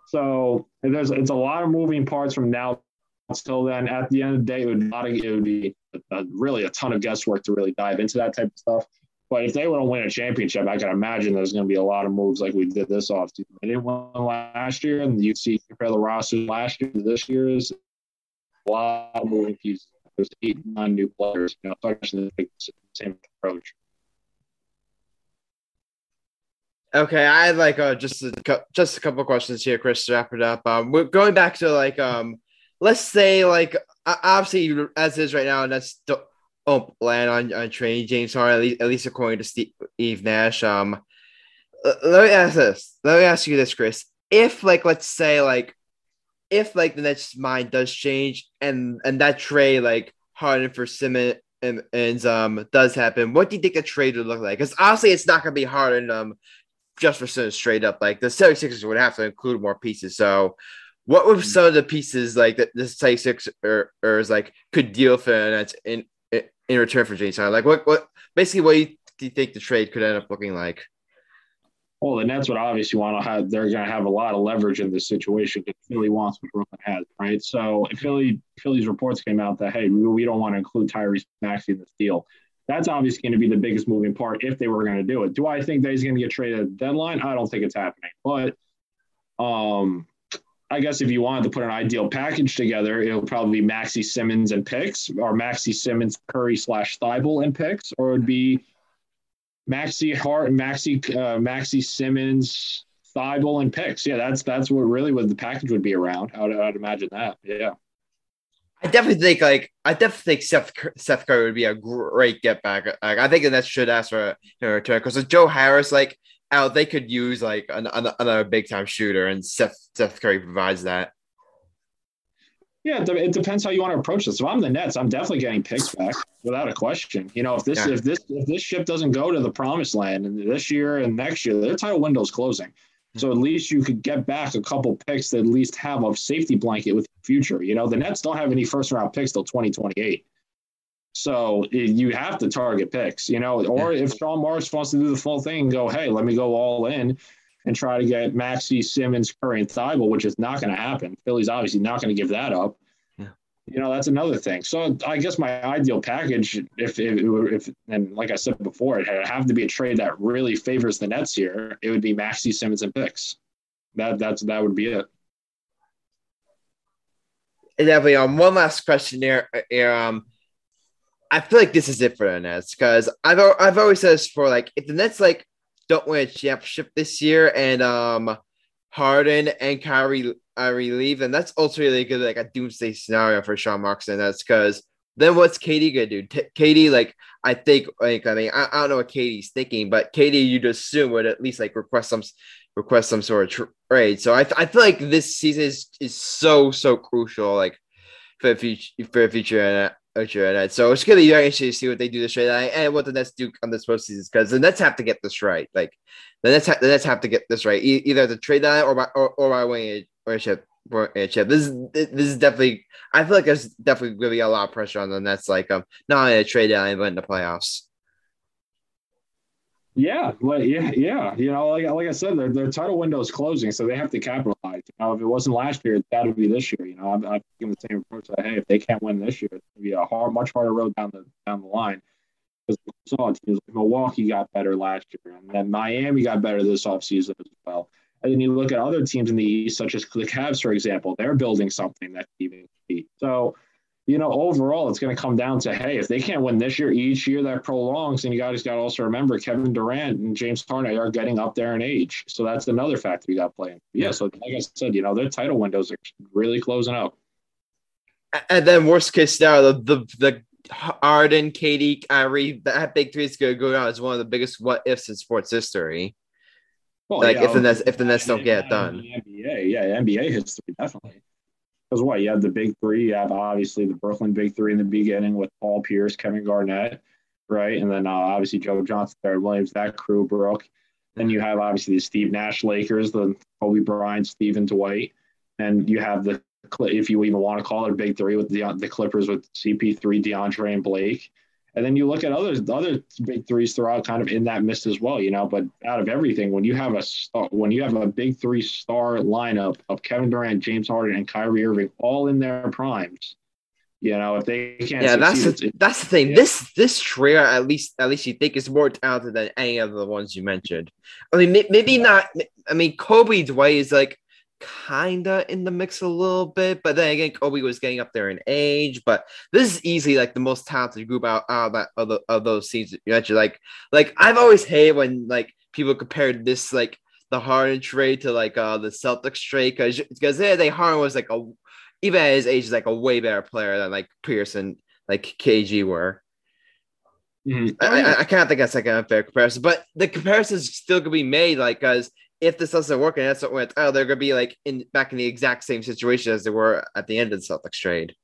So there's it's a lot of moving parts from now until then. At the end of the day, it would, not, it would be a, a, really a ton of guesswork to really dive into that type of stuff. But if they want to win a championship, I can imagine there's going to be a lot of moves like we did this offseason. They didn't win last year, and you see compare the roster last year to this year is a lot of moving pieces. There's eight, nine new players. You know, especially the same approach. Okay, I had like uh, just a, just a couple questions here, Chris. To wrap it up, um, we're going back to like um, let's say like obviously as is right now, and that's oh, land on, on training James Harden, at least, at least according to Steve Nash. Um, let me ask this. Let me ask you this, Chris. If like let's say like if like the Nets mind does change and and that trade like Harden for Simmons and, and um does happen, what do you think a trade would look like? Because obviously it's not gonna be Harden um just for Simmons straight up. Like the 76ers would have to include more pieces. So what would some of the pieces like that the 76ers or, or is like could deal for Nets in in return for Harden? Like what what basically what do you think the trade could end up looking like? Well, the Nets would obviously want to have they're going to have a lot of leverage in this situation because Philly wants what Brooklyn has, right? So if Philly Philly's reports came out that hey, we don't want to include Tyrese Maxey in this deal. That's obviously going to be the biggest moving part if they were going to do it. Do I think that he's going to get traded at the deadline? I don't think it's happening. But um, I guess if you wanted to put an ideal package together, it'll probably be Maxey Simmons and picks, or Maxey Simmons Curry slash Thybulle and picks, or it'd be Maxey Hart, Maxey uh, Maxey Simmons Thybulle and picks. Yeah, that's that's what really what the package would be around. I would, I'd imagine that. Yeah. I definitely think like I definitely think Seth Seth Curry would be a great get back. Like I think that should ask for a return because Joe Harris, like out, they could use like an, an, another big time shooter, and Seth Seth Curry provides that. Yeah, it depends how you want to approach this. If I'm the Nets, I'm definitely getting picks back without a question. You know, if this yeah. if this if this ship doesn't go to the promised land and this year and next year, their title window is closing. So at least you could get back a couple picks that at least have a safety blanket with the future. You know, the Nets don't have any first round picks till 2028. So you have to target picks, you know, or if Sean Marks wants to do the full thing and go, hey, let me go all in and try to get Maxey, Simmons, Curry, and Thybulle, which is not going to happen. Philly's obviously not going to give that up. Yeah. You know, that's another thing. So I guess my ideal package, if, if, if and like I said before, it would have to be a trade that really favors the Nets here. It would be Maxey, Simmons, and picks. That that's that would be it. And definitely um one last question there. here um, I feel like this is it for the Nets because I've I've always said this for like if the Nets like don't win a championship this year and um Harden and Kyrie leave, then that's also really good like a doomsday scenario for Sean Marks and that's because then what's Katie gonna do? T- KD like I think like I mean I, I don't know what Katie's thinking, but Katie, you'd assume would at least like request some request some sort of trade. So I, I feel like this season is, is so so crucial like for the future for the future and future and so it's gonna be very interesting to see what they do this trade and what the Nets do on this postseason because the Nets have to get this right. Like the Nets ha- the Nets have to get this right e- either the trade line or by or, or by winning a, chip. This is this is definitely. I feel like there's definitely to be a lot of pressure on the Nets, like um, not a trade line but in the playoffs. Yeah, like yeah, yeah. You know, like like I said, their their title window is closing, so they have to capitalize. You know, if it wasn't last year, that would be this year. You know, I'm, I'm the same approach that hey, if they can't win this year, it's gonna be a hard, much harder road down the down the line. Because we saw teams like Milwaukee got better last year, and then Miami got better this offseason as well. And then you look at other teams in the East, such as the Cavs, for example, they're building something that even so you know, overall, it's going to come down to hey, if they can't win this year, each year that prolongs, and you guys got to also remember Kevin Durant and James Harden are getting up there in age, so that's another factor you got playing. Yeah, so like I said, you know, their title windows are really closing out. And then worst case scenario, the the, the Harden, KD, Kyrie, that big three is going to go down as one of the biggest what ifs in sports history. Well, like yeah, if the Nets if the Nets don't get it done. NBA, yeah, NBA history definitely. Because what you have the big three, you have obviously the Brooklyn big three in the beginning with Paul Pierce, Kevin Garnett, right, and then uh, obviously Joe Johnson, Barrett Williams, that crew, Brooke. Then you have obviously the Steve Nash Lakers, the Kobe Bryant, Stephen Dwight, and you have the if you even want to call it a big three with the the Clippers with CP3, DeAndre, and Blake. And then you look at other other big threes throughout, kind of in that mist as well, you know. But out of everything, when you have a star, when you have a big three star lineup of Kevin Durant, James Harden, and Kyrie Irving all in their primes, you know, if they can't, yeah, that's the, that's the thing. Yeah. This this trio, at least at least you think is more talented than any of the ones you mentioned. I mean, maybe not. I mean, Kobe Dwight is like kinda in the mix a little bit, but then again, Kobe was getting up there in age. But this is easily like the most talented group out, out of that of, the, of those teams you mentioned. Like, like I've always hated when like people compared this like the Harden trade to like uh the Celtics trade because because yeah, they Harden was like a even at his age is like a way better player than like Pearson like KG were. Mm-hmm. Yeah. I, I, can't think that's like an unfair comparison, but the comparison is still gonna be made like because if this doesn't work and that's what went, oh, they're gonna be like in back in the exact same situation as they were at the end of the Celtics trade.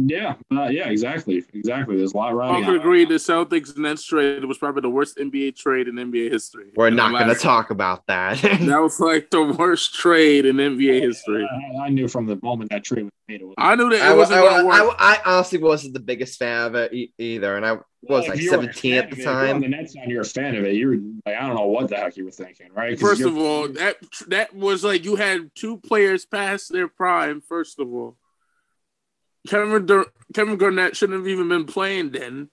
Yeah, uh, yeah, exactly, exactly. There's a lot running. I could agree. The Celtics Nets trade was probably the worst NBA trade in NBA history. We're not going to talk about that. <laughs> that was like the worst trade in NBA history. I, I, knew from the moment that trade was made. It was I knew that it I, wasn't going to work. I, honestly wasn't the biggest fan of it e- either, and I was like 17 at the time. On the Nets side, you're a fan of it. You were like, I don't know what the heck you were thinking, right? First of all, that that was like you had two players past their prime. First of all. Kevin Dur- Kevin Garnett shouldn't have even been playing then,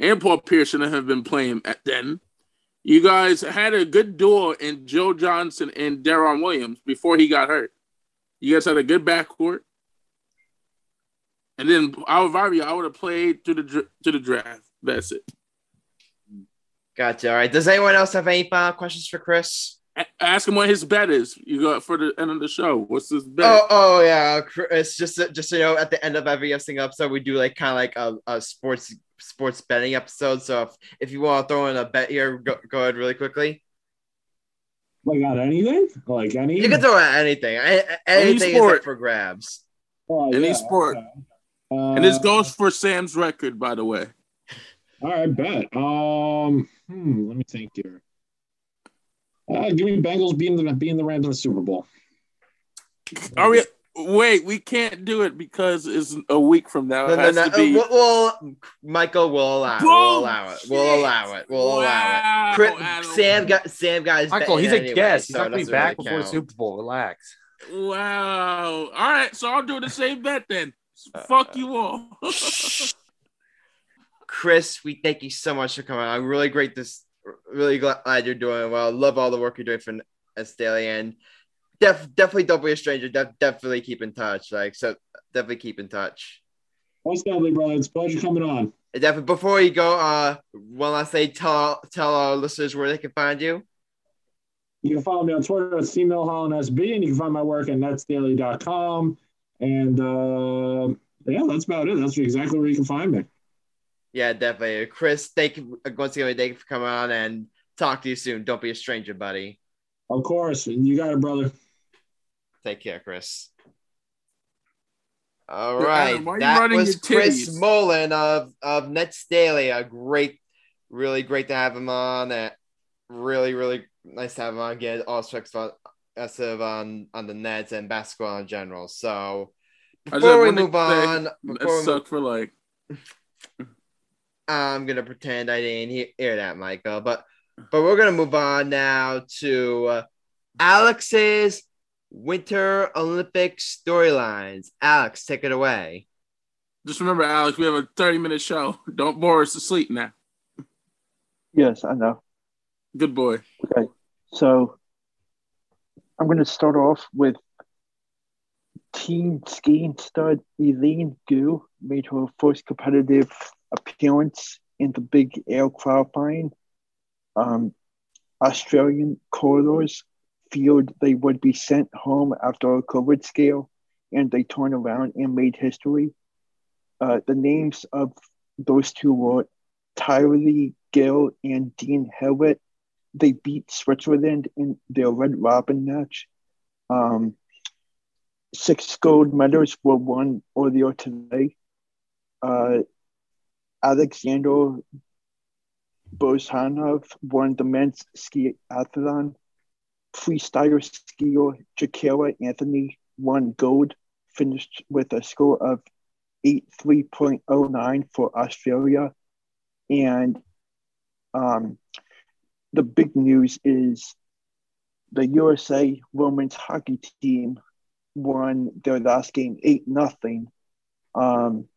and Paul Pierce shouldn't have been playing at then. You guys had a good duo in Joe Johnson and Deron Williams before he got hurt. You guys had a good backcourt. And then would, I would have played to the to the draft. That's it. Gotcha. All right. Does anyone else have any final questions for Chris? Ask him what his bet is. You got for the end of the show. What's his bet? Oh, oh yeah. It's just just you know, at the end of every single episode, we do like kind of like a, a, sports sports betting episode. So if, if you want to throw in a bet here, go, go ahead really quickly. Like on anything? Like any? You can throw out anything. Anything any sport. for grabs. Oh, any yeah, sport. Okay. Uh, and this goes for Sam's record, by the way. <laughs> All right, bet. Um, hmm, let me think here. Uh, give me Bengals beating the beating the Rams in the Super Bowl. Are we? Wait, we can't do it because it's a week from now. No, no, no. Be... Well, well, Michael will allow. We'll allow it. We'll allow it. We'll wow. allow it. Chris, Sam got Sam got. Michael, he's a anyway, guest. He's so not gonna be back really before the Super Bowl. Relax. Wow. All right, so I'll do the same bet then. Uh, Fuck you all. Chris, we thank you so much for coming. I'm really great this really glad you're doing well. Love all the work you're doing for Daily and def, definitely don't be a stranger. Def, definitely keep in touch. Like so, definitely keep in touch. Most definitely, brother. It's a pleasure coming on. And definitely before you go, uh, one last thing, tell tell our listeners where they can find you. You can follow me on Twitter at SB, and you can find my work at netsdaily.com. And uh, yeah, that's about it. That's exactly where you can find me. Yeah, definitely. Chris, thank you once again. Thank you for coming on and talk to you soon. Don't be a stranger, buddy. Of course. You got it, brother. Take care, Chris. All right. Adam, that was Chris Milholen of, of Nets Daily. A great, really great to have him on. Uh, really, really nice to have him on. Get all sorts of on on the Nets and basketball in general. So before we move on, before we suck for like. <laughs> I'm gonna pretend I didn't hear that, Michael. But but we're gonna move on now to uh, Alex's Winter Olympic storylines. Alex, take it away. Just remember, Alex, we have a 30 minute show. Don't bore us to sleep now. Yes, I know. Good boy. Okay, so I'm going to start off with team skiing stud Eileen Gu made her first competitive appearance in the big air qualifying. Um, Australian curlers feared they would be sent home after a COVID scale, and they turned around and made history. Uh, the names of those two were Tahli Gill and Dean Hewitt. They beat Switzerland in their Red Robin match. Um, six gold medals were won earlier today. Uh, Alexander Bolshunov won the men's skiathlon. Freestyle skier Jakara Anthony won gold, finished with a score of 83.09 for Australia. And um, the big news is the USA women's hockey team won their last game 8 nothing. Um,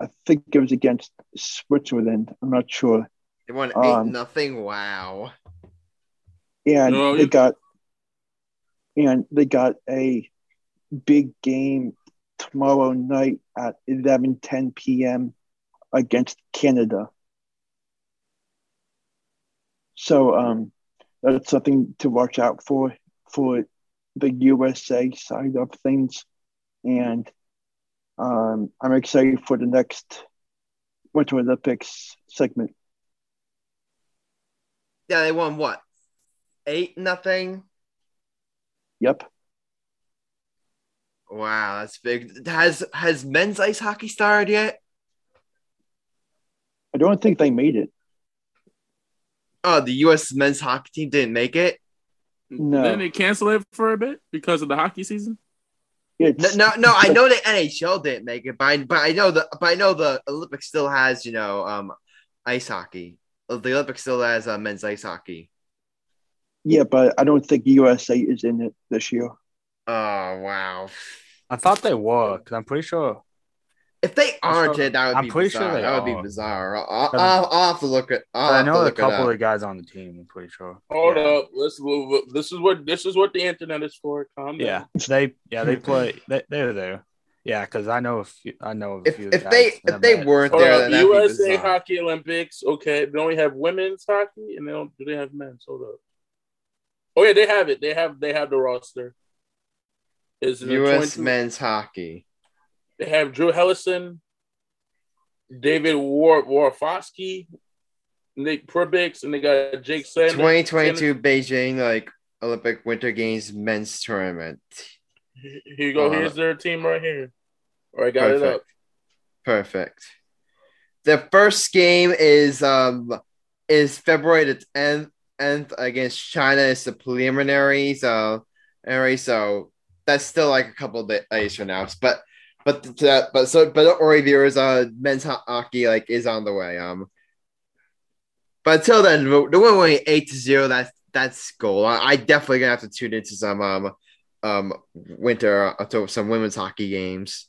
I think it was against Switzerland. I'm not sure. They won eight um, nothing. Wow. And no, they got and they got a big game tomorrow night at 11 10 p.m. against Canada. So um, that's something to watch out for for the USA side of things. And um, I'm excited for the next Winter Olympics segment. Yeah, they won what? Eight nothing. Yep. Wow, that's big. Has has men's ice hockey started yet? I don't think they made it. Oh, the U.S. men's hockey team didn't make it. No. Didn't they cancel it for a bit because of the hockey season? No, no, no, I <laughs> know the NHL didn't make it, but I, but I know the but I know the Olympics still has you know um ice hockey. The Olympics still has uh, men's ice hockey. Yeah, but I don't think USA is in it this year. Oh wow! I thought they were because I'm pretty sure. If they aren't, sure, that would I'm be pretty bizarre. sure that are. would be bizarre. I'll, I'll, I'll, have to look at. I'll I have know a couple it of guys on the team. I'm pretty sure. Hold yeah. up, let's move. This is what this is what the internet is for. Calm down. Yeah, they yeah they <laughs> play. They, they're there. Yeah, because I know a few. I know a If, few. if guys they if they Mets. weren't there, up, then that'd be USA. Hockey Olympics. Okay, they only have women's hockey, and they don't. Do they have men's? Hold up. Oh yeah, they have it. They have they have the roster. Is it U.S. 22? men's hockey. They have Drew Helleson, David War Warsofsky, Nick Perbix, and they got Jake Sanders. 2022 Beijing like Olympic Winter Games men's tournament. Here you go. Uh, Here's their team right here. All right, got it up. Perfect. The first game is um is February the 10th, 10th against China. It's the preliminary, so anyway, so that's still like a couple of days from now. But but that but so but don't worry, viewers. Uh, men's hockey like is on the way. Um, but until then, the one winning eight to zero. That's that's goal. I, I definitely gonna have to tune into some um um winter uh, to some women's hockey games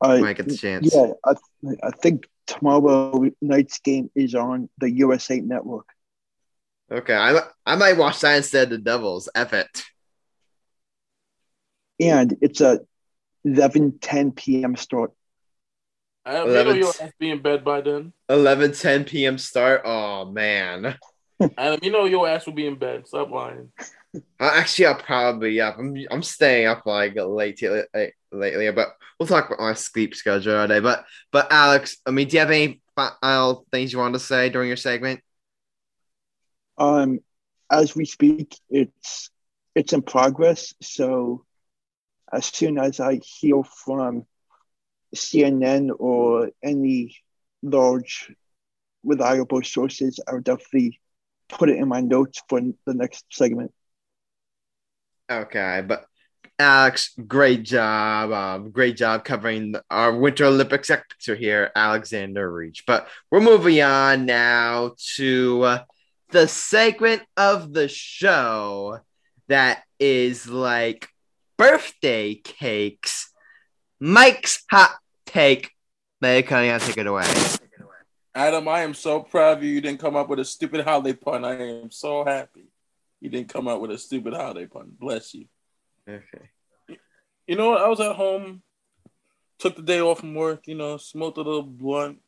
I, I get the chance. yeah, I, I think tomorrow night's game is on the USA Network. Okay, I I might watch that instead of the Devils. F it. and it's a 11 10 p.m. start. Adam, you know 11 your ass will be in bed by then. 11 10 p.m. start. Oh man. <laughs> Adam, you know your ass will be in bed. Stop lying. Uh, actually, I'll probably yeah. I'm I'm staying up like late late lately, but we'll talk about my sleep schedule today. But but Alex, I mean, do you have any final things you want to say during your segment? Um, as we speak, it's it's in progress. So as soon as I hear from CNN or any large reliable sources, I'll definitely put it in my notes for the next segment. Okay, but Alex, great job. Um, great job covering our Winter Olympics extra here, Alexander Reich. But we're moving on now to uh, the segment of the show that is like birthday cakes. Mike's hot take. Meg, Cunningham, take it away. Adam, I am so proud of you. You didn't come up with a stupid holiday pun. I am so happy. You didn't come up with a stupid holiday pun. Bless you. Okay. You know what? I was at home, took the day off from work, you know, smoked a little blunt.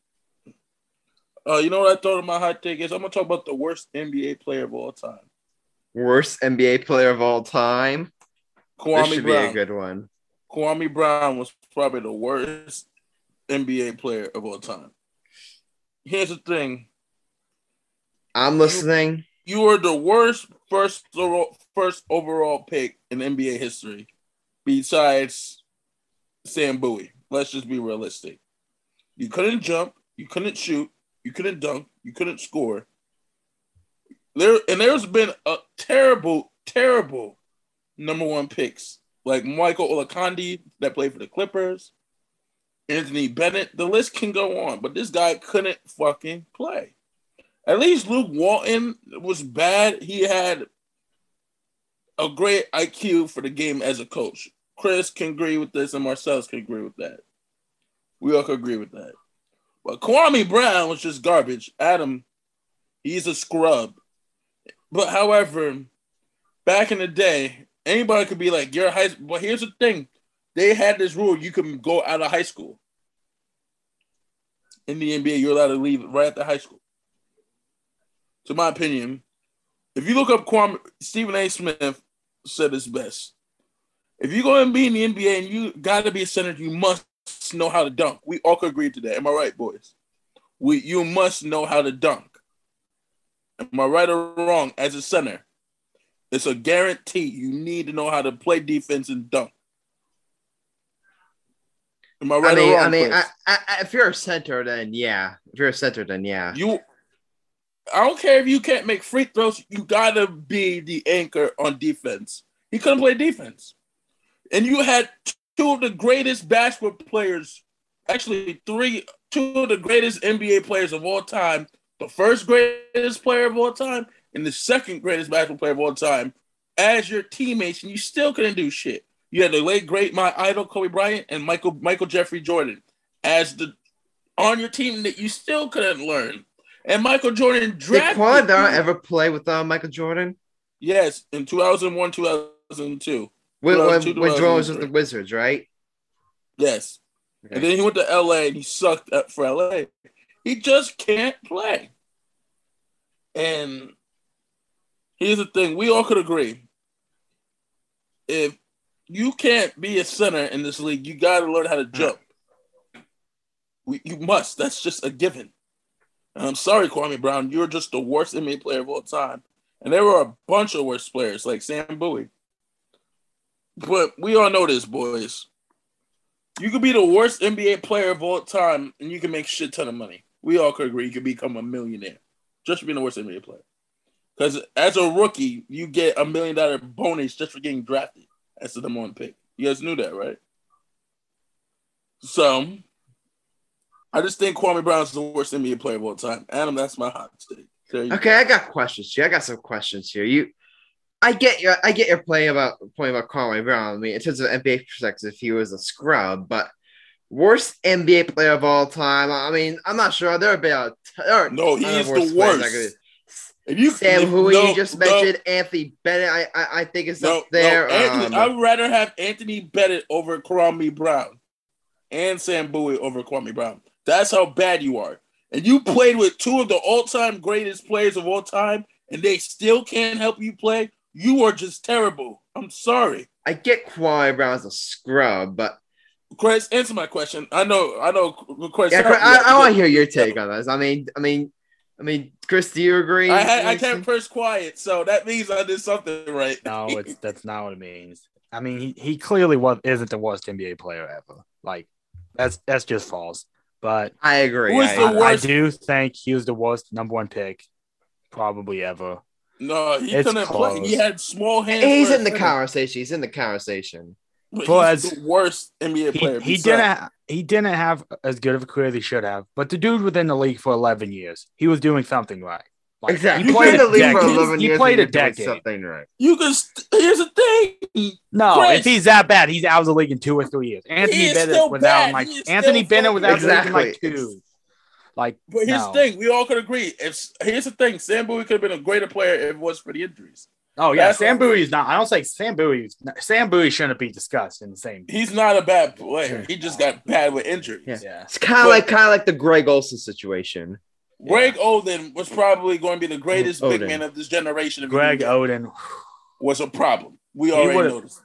Uh, you know what I thought of my hot take is? I'm gonna talk about the worst NBA player of all time. Worst NBA player of all time. This Kwame should be a Brown. good one. Kwame Brown was probably the worst NBA player of all time. Here's the thing: I'm listening. you were the worst first overall, first overall pick in NBA history, besides Sam Bowie. Let's just be realistic. You couldn't jump, you couldn't shoot, you couldn't dunk, you couldn't score. There and there's been a terrible, terrible number one picks like Michael Olowokandi that played for the Clippers, Anthony Bennett. The list can go on, but this guy couldn't fucking play. At least Luke Walton was bad. He had a great IQ for the game as a coach. Chris can agree with this, and Marcellus can agree with that. We all can agree with that. But Kwame Brown was just garbage. Adam, he's a scrub. But however, back in the day, anybody could be like, "You're high." But here's the thing: they had this rule: you can go out of high school. In the NBA, you're allowed to leave right after high school. To my opinion, if you look up Kwame, Stephen A. Smith said this best. If you're going to be in the NBA and you got to be a center, you must know how to dunk. We all could agree to that. Am I right, boys? We you must know how to dunk. Am I right or wrong? As a center, it's a guarantee. You need to know how to play defense and dunk. Am I right I mean, or wrong? I mean, I, I, if you're a center, then yeah. If you're a center, then yeah. you. I don't care if you can't make free throws. You gotta be the anchor on defense. He couldn't play defense, and you had two of the greatest basketball players, actually three, two of the greatest NBA players of all time. The first greatest player of all time and the second greatest basketball player of all time as your teammates, and you still couldn't do shit. You had the late great my idol Kobe Bryant and Michael Michael Jeffrey Jordan as the on your team that you still couldn't learn. And Michael Jordan Did drafted Brown you. ever play with uh, Michael Jordan? Yes, in 2001, 2002. When, when, 2002, when Jordan was with the Wizards, right? Yes. And then he went to LA and he sucked up for LA. He just can't play. And here's the thing we all could agree. If you can't be a center in this league, you got to learn how to mm. jump. We, you must. That's just a given. And I'm sorry, Kwame Brown. You're just the worst NBA player of all time. And there were a bunch of worse players like Sam Bowie. But we all know this, boys. You could be the worst NBA player of all time and you can make shit ton of money. We all could agree you could become a millionaire just for being the worst NBA player. Because as a rookie, you get a million dollar bonus just for getting drafted as the number one pick. You guys knew that, right? So I just think Kwame Brown's the worst NBA player of all time. Adam, that's my hot take. Okay, I got questions here. I got some questions here. You, I get your, I get your play about point about Kwame Brown. I mean, in terms of NBA perspective, he was a scrub, but worst NBA player of all time. I mean, I'm not sure. There are been a, there are No, he's the worst. If you Sam, if- who no, you just no, mentioned, Anthony Bennett, I, I I think is No, up there. no, Anthony, um, I would rather have Anthony Bennett over Kwame Brown and Sam Bowie over Kwame Brown. That's how bad you are. And you played with two of the all-time greatest players of all time, and they still can't help you play. You are just terrible. I'm sorry. I get Kwame Brown's a scrub, but Chris, answer my question. I know, I know, Chris. yeah, me I. I want to hear your take on this. I mean, I mean, I mean, Chris, do you agree? I had I kept Chris quiet, so that means I did something right. No, <laughs> it's that's not what it means. I mean, he, he clearly was isn't the worst NBA player ever. Like that's that's just false. But I agree. Who is I the I, agree. I do think he was the worst number one pick, probably ever. no, he It's couldn't play. He had small hands. He's in the conversation. He's in the conversation. But But he's as- the worst NBA player. he besides- didn't he didn't have as good of a career as he should have. But the dude within the league for eleven years, he was doing something right. Like, exactly. He played played a the league for decade. 11 He played a decade. Something right. You can. St- here's the thing. No, Chris. if he's that bad, he's out of the league in two or three years. Anthony Bennett still was bad. out in like He is Anthony Bennett was out of the league in like two. Like, But here's no. the thing: we all could agree. If here's the thing, Sam Bowie could have been a greater player if it was for the injuries. Oh yeah, That's Sam what- Bowie is not. I don't say Sam Bowie. is- Sam Bowie shouldn't be discussed in the same. He's not a bad player. He just got bad with injuries. Yeah. Yeah, It's kind of like kind of like the Greg Oden situation. Greg Oden was probably going to be the greatest big man of this generation. if he Greg didn't Oden. was a problem. We already noticed.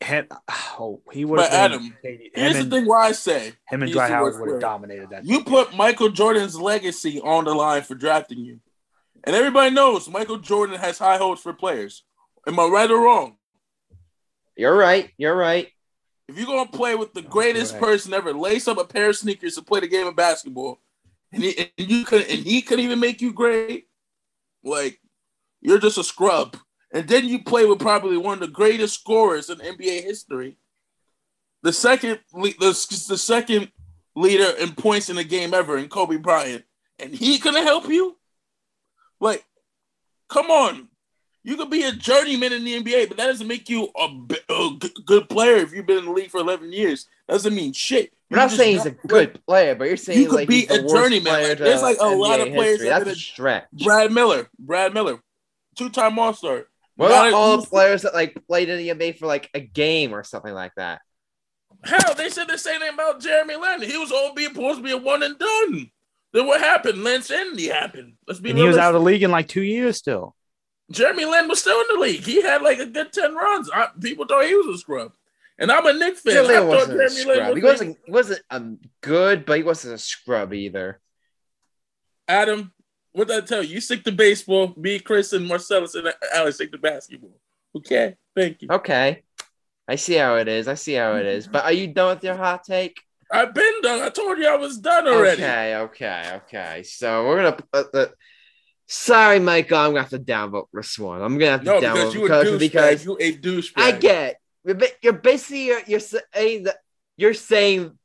Had, <sighs> oh, he would But have. Adam, him Here's and, the thing: why I say him and he's Dwight Howard would have dominated that. You put Michael Jordan's legacy on the line for drafting you. And everybody knows Michael Jordan has high hopes for players. Am I right or wrong? You're right. You're right. If you're gonna play with the greatest correct. person ever, lace up a pair of sneakers to play the game of basketball, and, he, and you could and he couldn't even make you great, like you're just a scrub. And then you play with probably one of the greatest scorers in NBA history, the second the, the second leader in points in the game ever, in Kobe Bryant, and he couldn't help you. Like, come on. You could be a journeyman in the NBA, but that doesn't make you a, b- a g- good player if you've been in the league for 11 years. Doesn't mean shit. We're not saying he's a good player, but you're saying You could like be he's a journeyman. Like, there's, like, a lot NBA of players history. that That's a stretch. Brad Miller. Brad Miller. Two time All Star. What about all the players that like played in the NBA for like a game or something like that? Hell, they said the same thing about Jeremy Lin. He was all being supposed to be a one and done. Then what happened? Linsanity happened. Let's be and he was out of the league in like two years still. Jeremy Lin was still in the league. He had like a good 10 runs. I, people thought he was a scrub. And I'm a Knicks fan. Jeremy I thought wasn't a Jeremy Lin scrub. was He wasn't. He wasn't um good, but he wasn't a scrub either. Adam, what did I tell you? You stick to baseball. Me, Chris, and Marcellus and Alex stick to basketball. Okay, thank you. Okay, I see how it is. I see how it is. But are you done with your hot take? I've been done. I told you I was done already. Okay, okay, okay. So we're gonna put the. Sorry, Michael. I'm gonna have to downvote this one. I'm gonna have to No, downvote because you a because, douchebag. because you a douchebag. I get you're, you're basically you're, you're saying that you're saying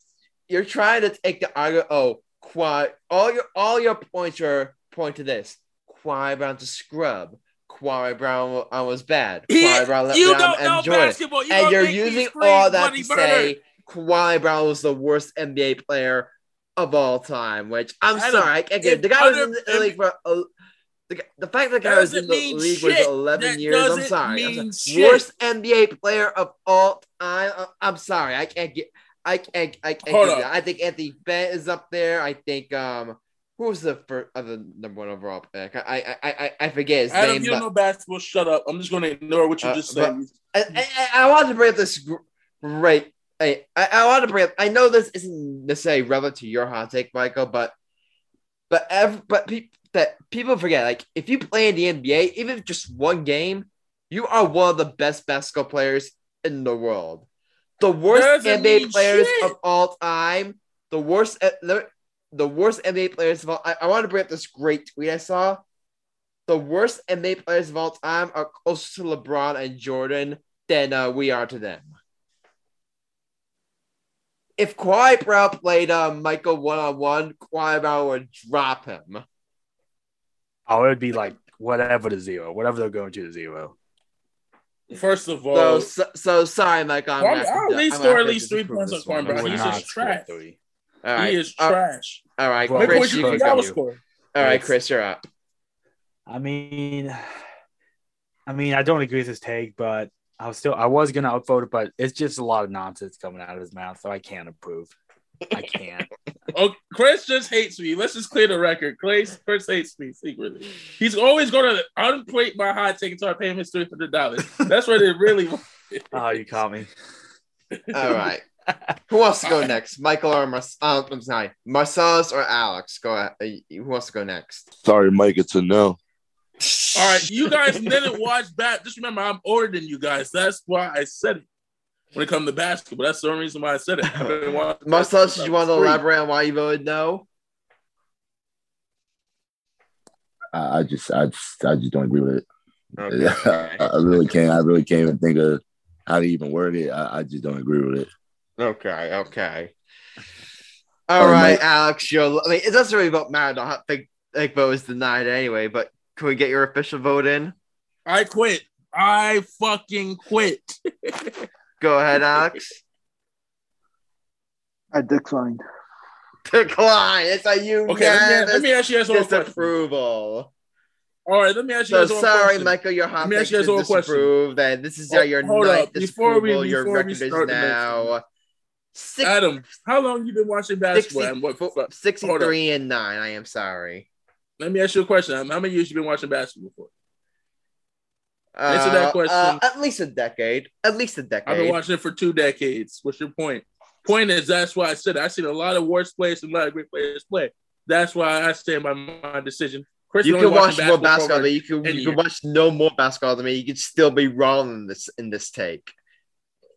you're trying to take the argument. Oh, Kwame, all your all your points are point to this. Kwame Brown's a scrub. Kwame Brown was bad. He- Brown let you don't know and basketball. You And you're using all that to say Kwame Brown was the worst NBA player of all time. Which I'm sorry, I can't get if the guy was in the league for. A, the, the fact that the guy was in the league shit. was 11 That years. I'm sorry. I'm sorry. Worst NBA player of all time. I- I'm sorry. I can't get. I can't. I can't. Hold get. I think Anthony Bennett is up there. I think. Um. Who was the first, uh, the number one overall pick? I I I, I forget his Adam, name. you don't know basketball. Shut up. I'm just going to ignore what you Uh, just said. I, I, I want to bring up this gr- great. I, I, I want to bring up. I know this isn't necessarily relevant to your hot take, Michael, but but ev- but pe- that people forget. Like if you play in the NBA, even just one game, you are one of the best basketball players in the world. The worst NBA players shit. of all time. The worst. uh, The, the worst NBA players of all. I, I want to bring up this great tweet I saw. The worst NBA players of all time are closer to LeBron and Jordan than uh, we are to them. If Kwame Brown played uh, Michael one on one, Kwame Brown would drop him. Oh, it would be like whatever the zero, whatever they're going to the zero. First of all, So, so, so sorry, Michael. I'm Kwame- gonna have to I'll at least I'm score at least three points this on one. Kwame Brown. He's just score trash. three. All right, he is uh, trash. all right, Well, Chris, points you Chris, think I would you. score? all right, Chris. Chris, you're up. I mean, I mean, I don't agree with his take, but I was still I was gonna upvote it, but it's just a lot of nonsense coming out of his mouth, so I can't approve. I can't. <laughs> oh, Chris just hates me. Let's just clear the record. Chris, Chris hates me secretly. He's always going to unplate my hot take until I pay him his three hundred dollars. That's what it really. <laughs> oh, you caught me. <laughs> All right. Who wants to go next? Michael or Mar- uh, I'm sorry, Marcellus or Alex? Go ahead. Uh, Who wants to go next? Sorry, Mike. It's a no. All right, you guys didn't watch back. Just remember, I'm older than you guys. That's why I said it. When it comes to basketball, that's the only reason why I said it. <laughs> Marcellus, did you want to elaborate on why you voted no? I, I just, I just, I just don't agree with it. Okay. I, <laughs> I really can't. I really can't even think of how to even word it. I, I just don't agree with it. Okay, okay. All right, Alex. You're, I mean, it doesn't really matter. I think think vote is denied anyway. But can we get your official vote in? I quit. I fucking quit. Go ahead, Alex. I declined. Decline. It's a you. Okay, let me, let me ask you guys one disapproval. All right, let me ask you so guys sorry, question. Michael. Your hot let me ask you guys one question. That this is oh, your hold ninth up. Before we, before your record is now. Six, Adam, how long you been watching basketball? 60, and what, 63 and 9. I am sorry. Let me ask you a question. How many years you been watching basketball for? Uh, Answer that question. Uh, at least a decade. At least a decade. I've been watching it for two decades. What's your point? Point is, that's why I said. I seen a lot of worst players and a lot of great players play. That's why I stand by my decision. Chris you can watch more basketball than you can. You can watch no more basketball than me. You can still be wrong in this in this take.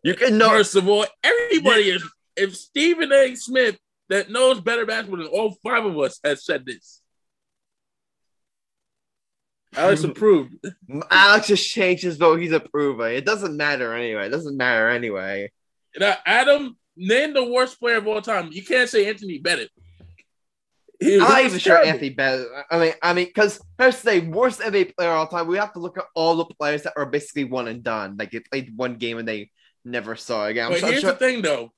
You can know. First of all, everybody is. If Stephen A. Smith that knows better basketball than all five of us has said this. Alex approved. Alex just changed his vote. He's approving. It doesn't matter anyway. It doesn't matter anyway. Now, Adam, name the worst player of all time. You can't say Anthony Bennett. I'm not even sure Anthony Bennett. I mean, I mean, because first say worst NBA player of all time. We have to look at all the players that are basically one and done. Like they played one game and they never saw again. But here's sure, the thing, though.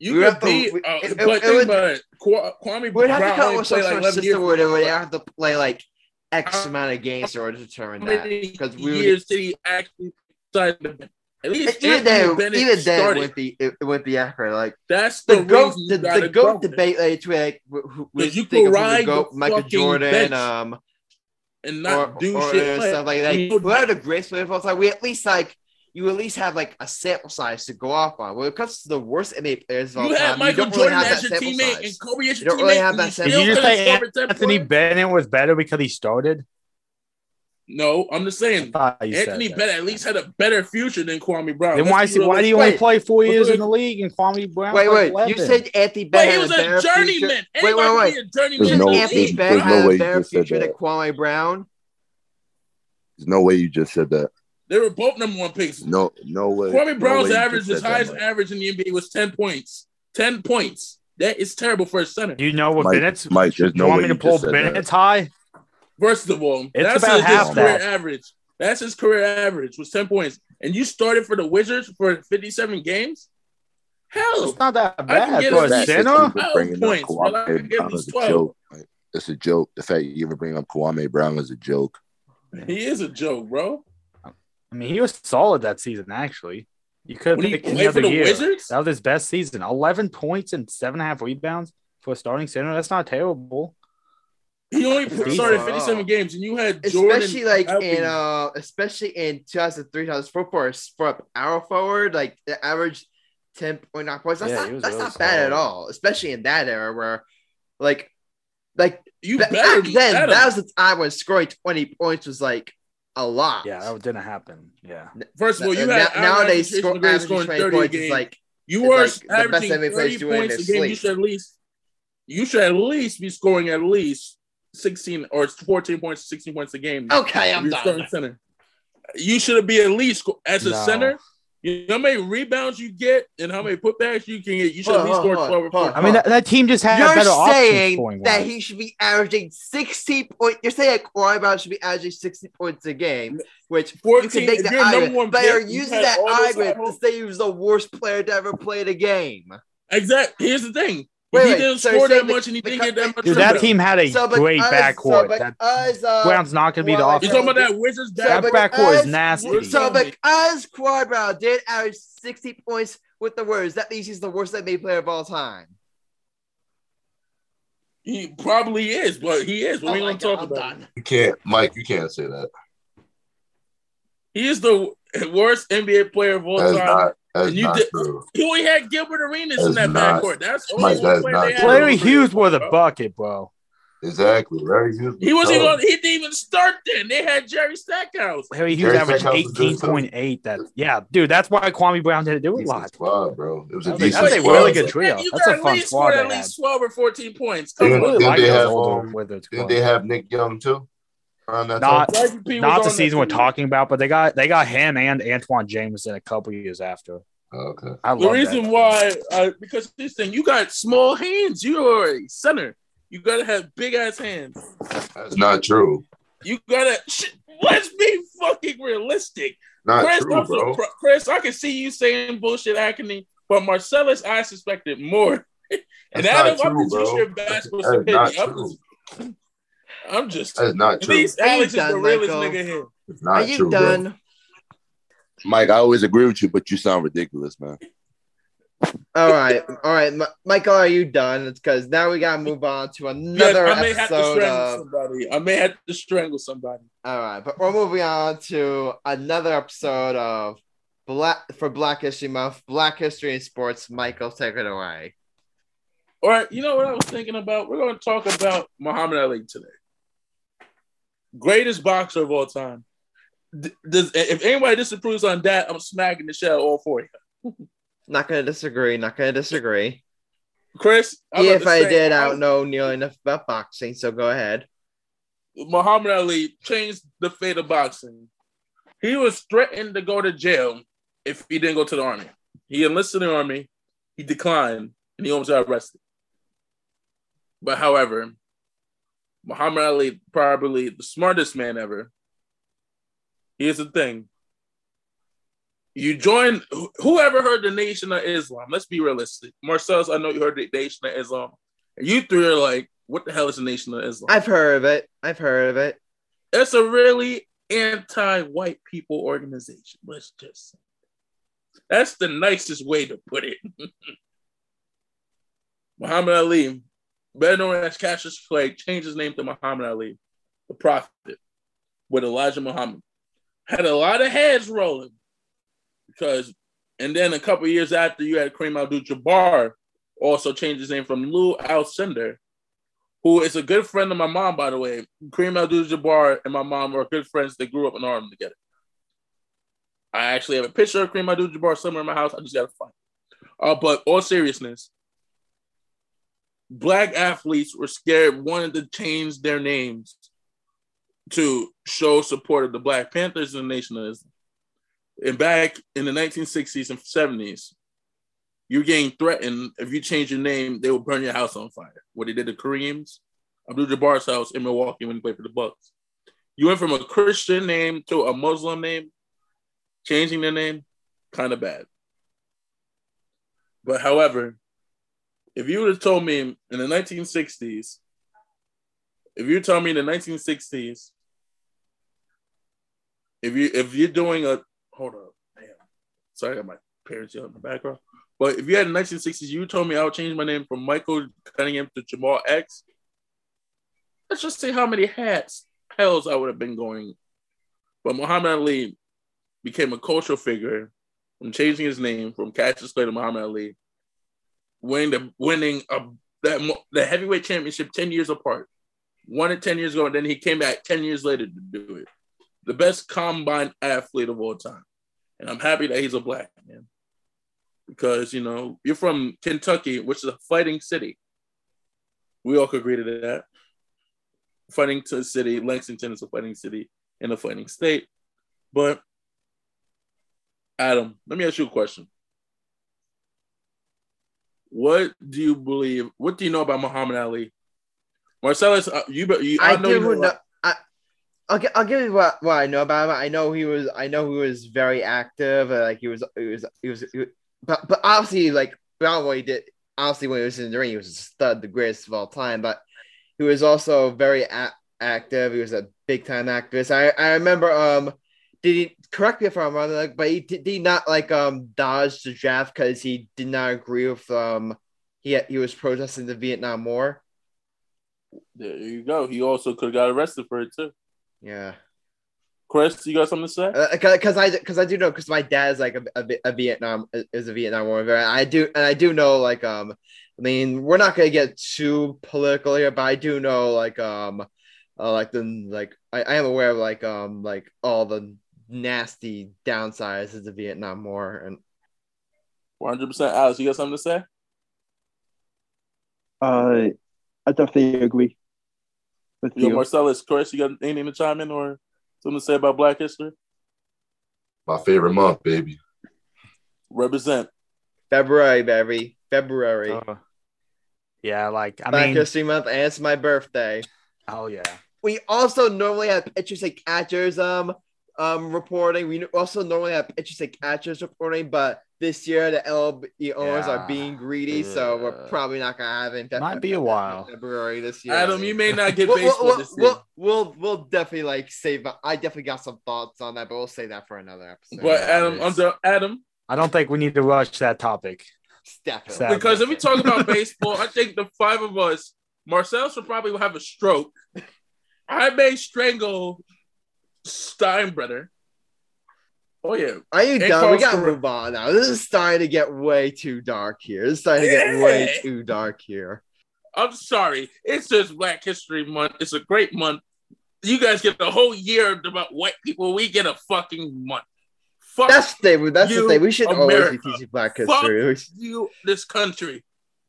You could be, to, uh, it, but it, think would, about it. Kwame Brown only played like 11 years. They have to play like X amount of games in order to determine that. Because we years did he actually decide at least even then, even then with the with the effort, like that's the, the goat the, the goat debate like like with you could ride goat, Michael Jordan, um, and not or, do or, shit or stuff like that. Like, whoever the greatest player of all time, we at least like you at least have like a sample size to go off on. When it comes to the worst NBA players of all you time, have Michael you Jordan really as your teammate size. and Kobe as you don't really have that sample. Did you just say Anthony Bennett was better because he started? No, I'm just saying Anthony Bennett at least had a better future than Kwame Brown. Then why, why do you only play four years in the league and Kwame Brown? Wait, wait, 11? you said Anthony Bennett. he was a, a journeyman. Wait, wait, wait. A journeyman there's no, Anthony Bennett no had a better future than Kwame Brown. There's no way you just said that. They were both number one picks. No, no way. Kwame Brown's no way average, his highest that, average in the NBA was 10 points. 10 points. That is terrible for a center. Do you know what Mike, Bennett's? Mike, there's no you want way me to pull Bennett's high? First of all, it's that's about his, half his career that. average. That's his career average was 10 points. And you started for the Wizards for 57 games? Hell. It's not that I bad can get for a a center. Bringing points, up but I can Kwame Brown him is a 12. joke. Like, it's a joke. The fact you even bring up Kwame Brown is a joke. He is a joke, bro. I mean, he was solid that season. Actually, you could When he have picked any other the year. Wizards? That was his best season. Eleven points and seven and a half rebounds for a starting center. That's not terrible. He only started 57 games, and you had Jordan. especially like helping. in uh especially in 2003 2004 for a, for a power forward like the average 10.9 points that's Yeah, not that's really not bad at all especially in that era where like like you back then that was the time when scoring 20 points was like a lot Yeah, that didn't happen. Yeah, First of all, you Na- had nowadays Jason score, McGrady averaging scoring 20 30 a points is like you it's were like the best averaging NBA players 30 doing in points a game. You should at least you should at least be scoring at least 16 or 14 points, 16 points a game. okay I'm done center. You should be at least as a No. center. You know how many rebounds you get and how many putbacks you can get. You should at Hold least on, score hold 12 or 14. I mean that, that team just had You're saying that he should be averaging 60 points. You're saying Kwame Brown should be averaging 60 points a game, which you 14 can make if the you're number argument. one But pick, you're using had that argument to say he was the worst player to ever play the game. Exactly. Here's the thing. Wait, he wait, didn't so score that much, and he didn't get that much. Dude, that team had a so, great us, backcourt. So, us, uh, Brown's not going to be the offense. You talking about that Wizards back? So, that backcourt is nasty. So because Kwame Brown did average sixty points with the words, that means he's the worst NBA player of all time. He probably is, but he is. But oh we don't talk about. You can't, Mike. You can't say that. He is the worst NBA player of all That's time. Not, that's you did, true. He only had Gilbert Arenas that's in that backcourt. That's the only Mike, player they. Larry Hughes was a bucket, bro. Exactly. Larry Hughes. He wasn't even. He didn't even start then. They had Jerry Stackhouse. Larry Hughes Jerry averaged eighteen point eight. That yeah, dude. That's why Kwame Brown didn't do it a lot. Squad, bro. It was a that's decent That's a really good trio. You that's a fun squad. At least twelve or fourteen points. Come on. Really like they have, um, did they have Nick Young too? Not not the season we're talking about, but they got they got him and Antawn Jamison a couple years after. Okay. I the reason that. why, uh, because this thing, you got small hands. You are a center. You gotta have big ass hands. That's not true. You gotta. let's be fucking realistic. Not Chris, true, bro. Chris, I can see you saying bullshit acne, but Marcellus, I suspected more. <laughs> and Adam, I'm just your basketball opinion. I'm just. That's not true. At least Alex is the realest nigga here. It's not Are you true, done? Bro. Mike, I always agree with you, but you sound ridiculous, man. All right, all right, Michael, are you done? It's because now we gotta move on to another yes, I may episode have to strangle of... somebody. I may have to strangle somebody. All right, but we're moving on to another episode of Black for Black History Month, Black History in Sports. Michael, take it away. All right, you know what I was thinking about? We're going to talk about Muhammad Ali today, greatest boxer of all time. Does if anybody disapproves on that, I'm smacking the shell all for you. <laughs> Not gonna disagree. Not gonna disagree. Chris, if I did, I don't know nearly enough about boxing, so go ahead. Muhammad Ali changed the fate of boxing. He was threatened to go to jail if he didn't go to the army. He enlisted in the army, he declined, and he almost got arrested. But however, Muhammad Ali, probably the smartest man ever. Here's the thing you join whoever heard the Nation of Islam. Let's be realistic. Marcellus, I know you heard the Nation of Islam. You three are like, what the hell is the Nation of Islam? I've heard of it. I've heard of it. It's a really anti-white people organization. Let's just say. That's the nicest way to put it. <laughs> Muhammad Ali, better known as Cassius Clay, changed his name to Muhammad Ali, the prophet, with Elijah Muhammad. Had a lot of heads rolling because, and then a couple years after, you had Kareem Abdul-Jabbar also changed his name from Lew Alcindor, who is a good friend of my mom, by the way. Kareem Abdul-Jabbar and my mom are good friends. They grew up in Harlem together. I actually have a picture of Kareem Abdul-Jabbar somewhere in my house. I just gotta find. It. Uh, but all seriousness, black athletes were scared, wanted to change their names to show support of the Black Panthers and the Nation. And back in the 1960s and 70s, you're getting threatened if you change your name, they will burn your house on fire. What they did to Kareem's, Abdul Jabbar's house in Milwaukee when he played for the Bucks. You went from a Christian name to a Muslim name, changing the name, kind of bad. But however, if you would have told me in the 1960s, if you told me in the 1960s, if you if you're doing a hold up, damn. Sorry, I got my parents yelling in the background. But if you had in the 1960s, you told me I would change my name from Michael Cunningham to Jamal X. Let's just see how many hats, hells I would have been going. But Muhammad Ali became a cultural figure from changing his name from Cassius Clay to Muhammad Ali, winning the winning a, that the heavyweight championship ten years apart. Won it ten years ago, and then he came back ten years later to do it. The best combine athlete of all time. And I'm happy that he's a black man because, you know, you're from Kentucky, which is a fighting city. We all could agree to that. Fighting to city, Lexington is a fighting city in a fighting state. But Adam, let me ask you a question. What do you believe? What do you know about Muhammad Ali? Marcellus, uh, you, you I, I know, you know I'll, I'll give you what, what I know about him. I know he was I know he was very active. Uh, like he was he was he was, he was but but obviously like beyond what he did obviously when he was in the ring, he was a stud, the greatest of all time. But he was also very a- active. He was a big time activist. I, I remember um did he correct me if I'm wrong, like, but he did, he not like um dodge the draft because he did not agree with um he he was protesting the Vietnam War. There you go. He also could have got arrested for it too. Yeah. Chris, you got something to say? Because uh, I because I do know because my dad is like a, a, a, Vietnam is a Vietnam War veteran. I do and I do know like um I mean we're not gonna get too political here, but I do know like um uh, like the like I, I am aware of like um like all the nasty downsides of the Vietnam War and. One hundred percent, Alex. You got something to say? Uh, I definitely agree with Yo, you. Marcellus, Chris, you got anything to chime in or something to say about Black History? My favorite month, baby. Represent. February, baby. February. Uh, yeah, like I Black mean, History Month, and it's my birthday. Oh yeah. We also normally have interesting catchers um um reporting. We also normally have interesting catchers reporting, but this year the LB owners yeah. are being greedy, yeah. so we're probably not gonna have it. Might be a while. February this year. Adam, you may not get baseball we'll, this year. We'll, we'll, we'll definitely like save. I definitely got some thoughts on that, but we'll save that for another episode. But Adam, under Adam, I don't think we need to rush that topic. Definitely. Because if we talk about baseball, I think the five of us, Marcel should probably have a stroke. I may strangle Steinbrenner. Oh yeah. Are you done? We gotta move on now. This is starting to get way too dark here. This is starting to get way too dark here. I'm sorry. It's just Black History Month. It's a great month. You guys get the whole year about white people. We get a fucking month. Fuck that's the thing. That's the thing. We should America. always be teaching Black history. Fuck you, this country.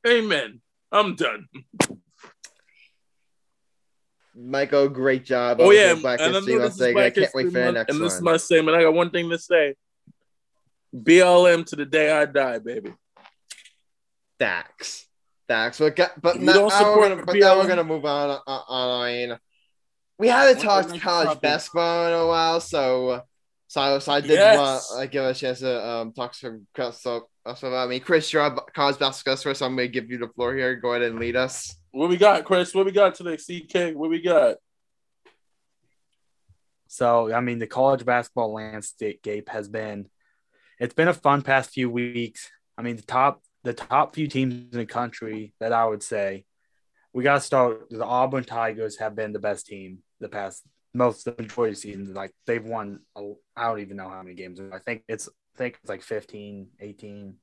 Amen. I'm done. Michael, great job. Oh yeah, Black and History Month. I can't wait for the next and one. And this is my statement. I got one thing to say. BLM to the day I die, baby. Facts. Facts. But, but, now, now, we're but now we're gonna move on. Uh, on I mean, we haven't talked college basketball in a while, so so, so I did yes. want to like, give a chance to um, talk some so, so about me. Chris, you're a college basketball first, so I'm going to give you the floor here. Go ahead and lead us. What we got, Chris? What we got today, CK? What we got? So, I mean, the college basketball landscape has been, it's been a fun past few weeks. I mean, the top, the top few teams in the country that I would say, we got to start. The Auburn Tigers have been the best team the past most of the majority of the season. Like they've won, I don't even know how many games. I think it's, I think it's like 15, 18.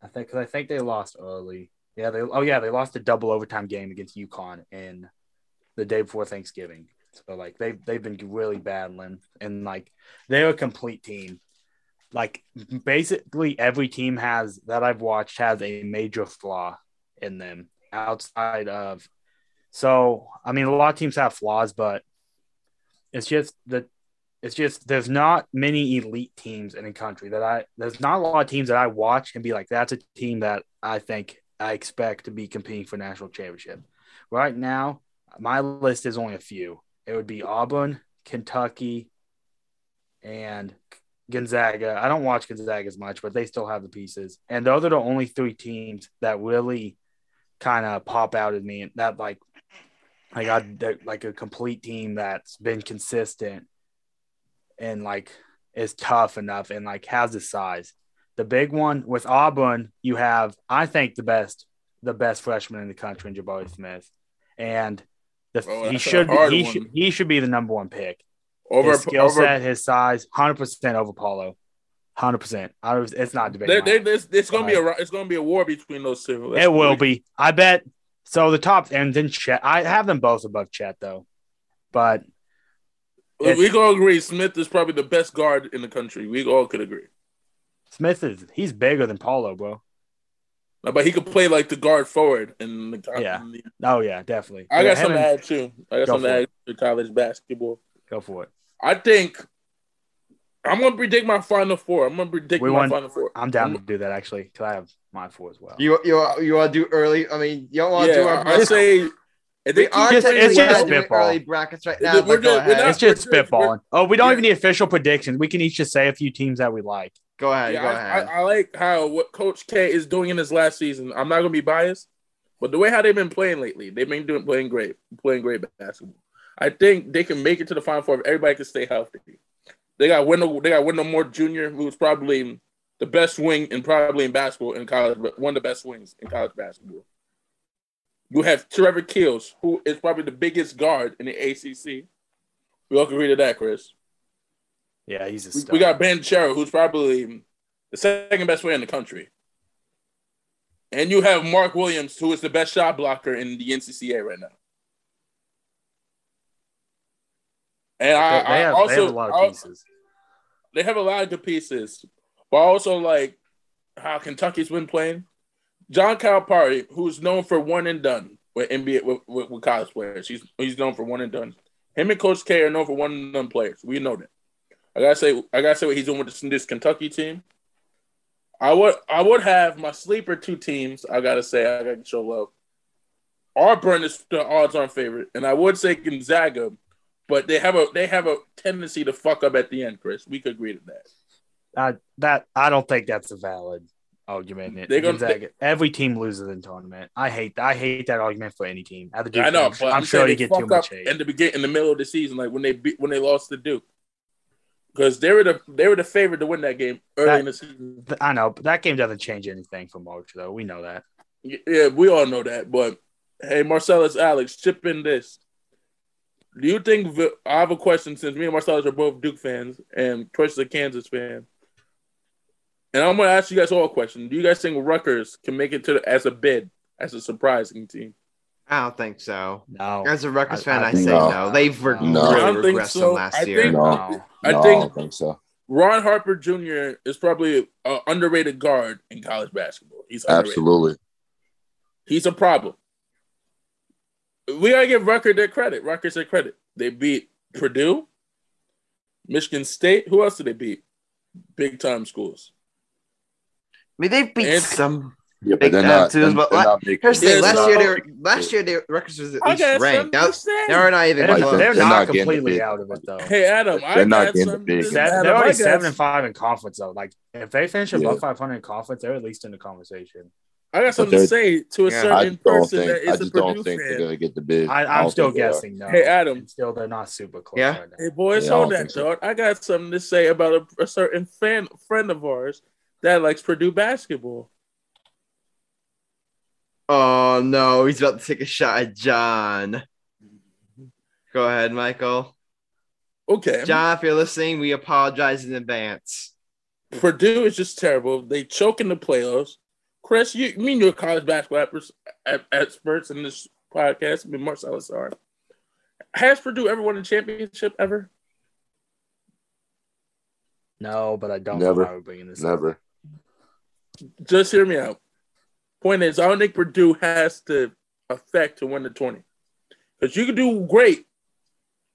I think, cause I think they lost early. Yeah, they oh yeah, they lost a double overtime game against UConn in the day before Thanksgiving. So like they they've been really battling and like they're a complete team. Like basically every team has that I've watched has a major flaw in them outside of so I mean a lot of teams have flaws, but it's just that it's just there's not many elite teams in the country that I there's not a lot of teams that I watch and be like that's a team that I think I expect to be competing for national championship. Right now, my list is only a few. It would be Auburn, Kentucky, and Gonzaga. I don't watch Gonzaga as much, but they still have the pieces. And those are the only three teams that really kind of pop out at me. That like, I got like a complete team that's been consistent and like is tough enough and like has the size. The big one with Auburn, you have, I think, the best, the best freshman in the country in Jabari Smith, and the, oh, he should he should he should be the number one pick. Over his skill set, his size, hundred percent over Paolo. Hundred percent. It's not debatable. it's gonna be a it's gonna be a war between those two. That's it will be. I bet. So the top and then Chet. I have them both above Chet though, but we all agree Smith is probably the best guard in the country. We all could agree. Smith is he's bigger than Paolo, bro. But he could play like the guard forward in the yeah. In the, oh yeah, definitely. I got yeah, something to add too. I got something to add to college basketball. Go for it. I think I'm gonna predict my final four. I'm gonna predict we my want, final four. I'm down I'm, to do that actually because I have my four as well. You you you want to do early? I mean, you don't want to yeah, do our. I say we are just, it's just spitball. early brackets right now. We're, just, we're not, it's just spitballing. Oh, we don't even need official predictions. We can each just say a few teams that we like. Go ahead. Yeah, go I, ahead. I, I like how what Coach K is doing in his last season. I'm not gonna be biased, but the way how they've been playing lately, they've been doing playing great, playing great basketball. I think they can make it to the final four if everybody can stay healthy. They got Wendell, they got Wendell Moore Jr., who's probably the best wing and probably in basketball in college, but one of the best wings in college basketball. You have Trevor Keels, who is probably the biggest guard in the ACC. We all can agree to that, Chris. Yeah, he's a We, star. we got Banchero, who's probably the second best player in the country. And you have Mark Williams, who is the best shot blocker in the NCCA right now. And They, I, they I have, also they have a lot of pieces. they have a lot of good pieces, but I also like how Kentucky's been playing. John Calipari, who's known for one and done with NBA with, with, with college players, he's he's known for one and done. Him and Coach K are known for one and done players. We know that. I gotta say, I gotta say what he's doing with this, this Kentucky team. I would I would have my sleeper two teams. I gotta say, I gotta show love. Auburn is the odds-on favorite, and I would say Gonzaga, but they have a they have a tendency to fuck up at the end. Chris, we could agree to that. I, that I don't think that's a valid argument. They're gonna- Gonzaga- every team loses in tournament. I hate I hate that argument for any team. I know, I'm, but I'm sure you get too much hate. in the begin in the middle of the season, like when they beat when they lost to Duke, because they were the they were the favorite to win that game early That- in the season. I know, but that game doesn't change anything for March, though. We know that. Yeah, we all know that. But hey, Marcellus, Alex, chip in this. Do you think I have a question since me and Marcellus are both Duke fans and is a Kansas fan? And I'm going to ask you guys all a question. Do you guys think Rutgers can make it to the, as a bid, as a surprising team? I don't think so. No, As a Rutgers I- fan, I, I say think no. They've re- No. really I don't think regressed so. last I year. think- no. I no, think- I don't think so. Ron Harper Jr. is probably an underrated guard in college basketball. He's underrated. Absolutely. He's a problem. We gotta give Rutgers their credit. Rutgers their credit. They beat Purdue, Michigan State. Who else did they beat? Big time schools. I mean, they've beat And- some. Yeah, but they're time not. twos, They're, but they're not making- Here's the thing. Last year, they were, last year, they Rutgers was at I least got ranked. something Now, to say. they're not even They're, they're they're not not getting the completely out of it though. Hey Adam, I They're not got getting the big. to say. They're, Adam, they're already seven and five in conference though. Like if they finish above Yeah. 500 in conference, they're at least in the conversation. I got something to say to a Yeah. Certain just don't person think. that I is a just don't Purdue think they're fan. gonna get the bid. I, I I'm don't still think they are. guessing no. Hey, Adam. Still they're not super close Yeah? right. Hey boys, Yeah, I hold that think so. thought. I got something to say about a, a certain fan friend of ours that likes Purdue basketball. Oh no, he's about to take a shot at John. Go ahead, Michael. Okay, John, if you're listening, we apologize in advance. Purdue is just terrible. They choke in the playoffs. Chris, you me and your college basketball experts, experts in this podcast. I mean, Marcellus are. Has Purdue ever won a championship ever? No, but I don't Never. know why we're bringing this up. Never. Just hear me out. Point is, I don't think Purdue has to affect to win the tourney. Because you can do great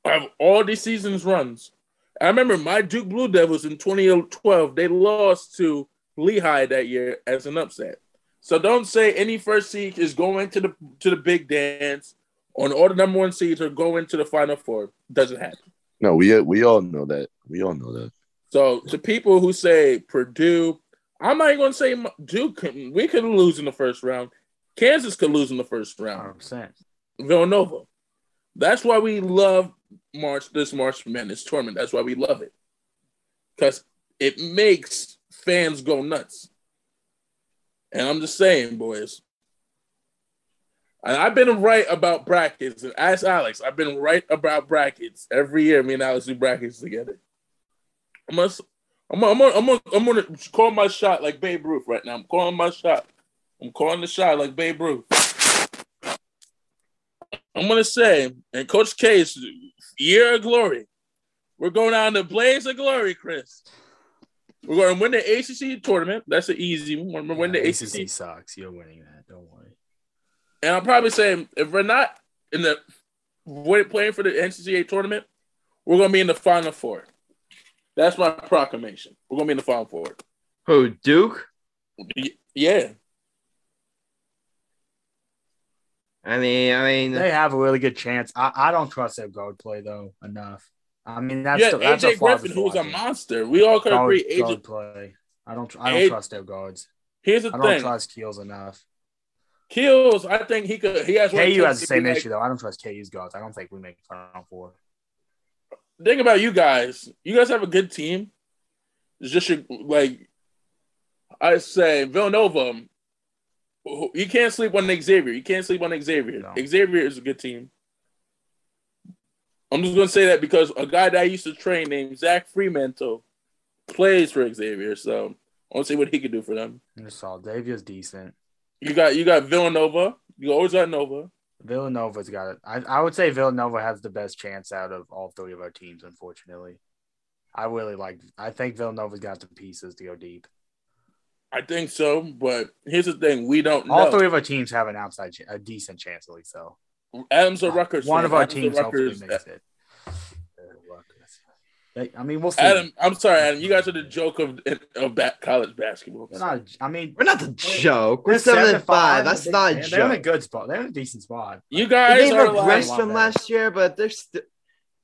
of all these seasons runs. I remember my Duke Blue Devils in 2012, they lost to Lehigh that year as an upset. So don't say any first seed is going to the to the big dance on all the number one seeds or going to the final four. Doesn't happen. No, we we all know that. We all know that. So to people who say Purdue, I'm not even going to say Duke. Can, we could lose in the first round. Kansas could lose in the first round. 100%. Villanova. That's why we love March this March Madness tournament. That's why we love it because it makes fans go nuts. And I'm just saying, boys. And I've been right about brackets. And ask Alex, I've been right about brackets every year. Me and Alex do brackets together. I'm gonna, I'm I'm gonna, I'm gonna, I'm gonna call my shot like Babe Ruth right now. I'm calling my shot. I'm calling the shot like Babe Ruth. I'm gonna say, and Coach K's year of glory. We're going down the blaze of glory, Chris. We're going to win the ACC tournament. That's an easy one. We're going to win the Yeah, ACC. ACC sucks. You're winning that. Don't worry. And I'm probably saying if we're not in the playing for the NCAA tournament, we're gonna be in the final four. That's my proclamation. We're gonna be in the final four. Who, Duke? Yeah. I mean, I mean, They have a really good chance. I, I don't trust their guard play though enough. I mean, that's yeah, the, that's AJ flaw Griffin, who's a monster. We all could agree. AJ, guard play. I don't. I don't It- trust their guards. Here's the thing. I don't thing. trust Keels enough. Keels, I think he could. He has. KU has the same be like- issue though. I don't trust KU's guards. I don't think we make Final Four. Think about you guys. You guys have a good team. It's just your, like I say, Villanova. You can't sleep on Xavier. You can't sleep on Xavier. No. Xavier is a good team. I'm just gonna say that because a guy that I used to train named Zach Freemantle plays for Xavier, so I want to see what he could do for them. I saw Davia's decent. You got you got Villanova. You always got Nova. Villanova's got it. I, I would say Villanova has the best chance out of all three of our teams. Unfortunately, I really like. I think Villanova's got the pieces to go deep. I think so, but here's the thing: we don't All know. three of our teams have an outside, ch- a decent chance at least. So Adams or uh, Rutgers. one of our Adams teams hopefully makes it. Rutgers. They- I mean, we'll see. Adam, I'm sorry, Adam. You guys are the joke of of ba- college basketball. They're not. I mean, We're not the joke. We're they're seven and five. That's They- not a joke. They're in a good spot. They're in a decent spot. You guys may are have regressed from last year, but they're still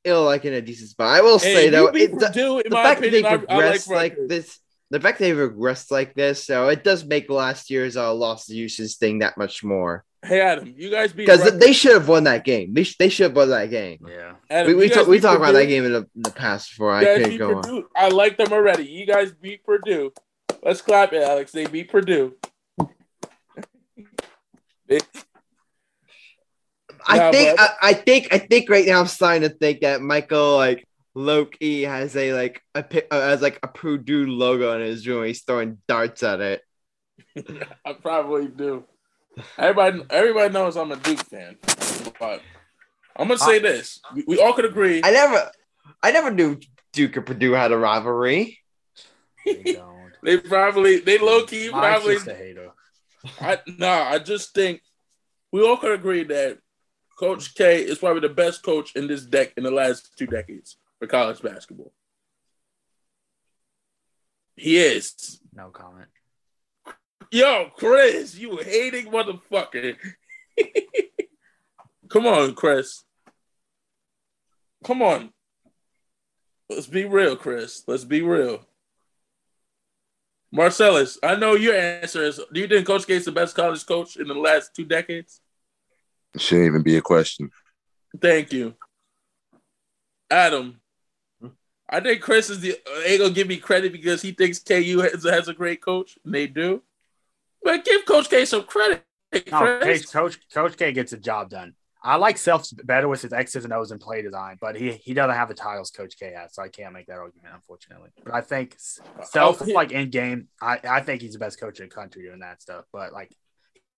ill, like in a decent spot. I will hey, say though, you beat it, the, Purdue, in the my fact that they've I, I like like this, the fact they've regressed like this, so it does make last year's uh, lost usage thing that much more. Hey, Adam, you guys beat Because they should have won that game. They, sh- they should have won that game. Yeah. Adam, We we, you talk, we talked about that game in the, in the past before. I You guys couldn't beat go on. I like them already. You guys beat Purdue. Let's clap it, Alex. They beat Purdue. They- I Yeah, think I, I think I think right now I'm starting to think that Michael like Loki has a like a pi- uh, has like a Purdue logo on his room. He's throwing darts at it. <laughs> I probably do. Everybody, everybody knows I'm a Duke fan. But I'm gonna say uh, this: we, we all could agree. I never I never knew Duke and Purdue had a rivalry. They don't. They probably, they low key Mike's probably. just a hater. I nah, I just think we all could agree that Coach K is probably the best coach in this deck in the last two decades for college basketball. He is. No comment. Yo, Chris, you hating motherfucker. <laughs> Come on, Chris. Come on. Let's be real, Chris. Let's be real. Marcellus, I know your answer is do you think Coach K is the best college coach in the last two decades? It shouldn't even be a question. Thank you. Adam, I think Chris is the ain't gonna give me credit because he thinks KU has, has a great coach, and they do. But give Coach K some credit. No, Coach, Coach Coach K gets the job done. I like Self better with his X's and O's and play design, but he he doesn't have the titles Coach K has, so I can't make that argument, unfortunately. But I think Self, Oh, like in game, I, I think he's the best coach in the country doing that stuff. But like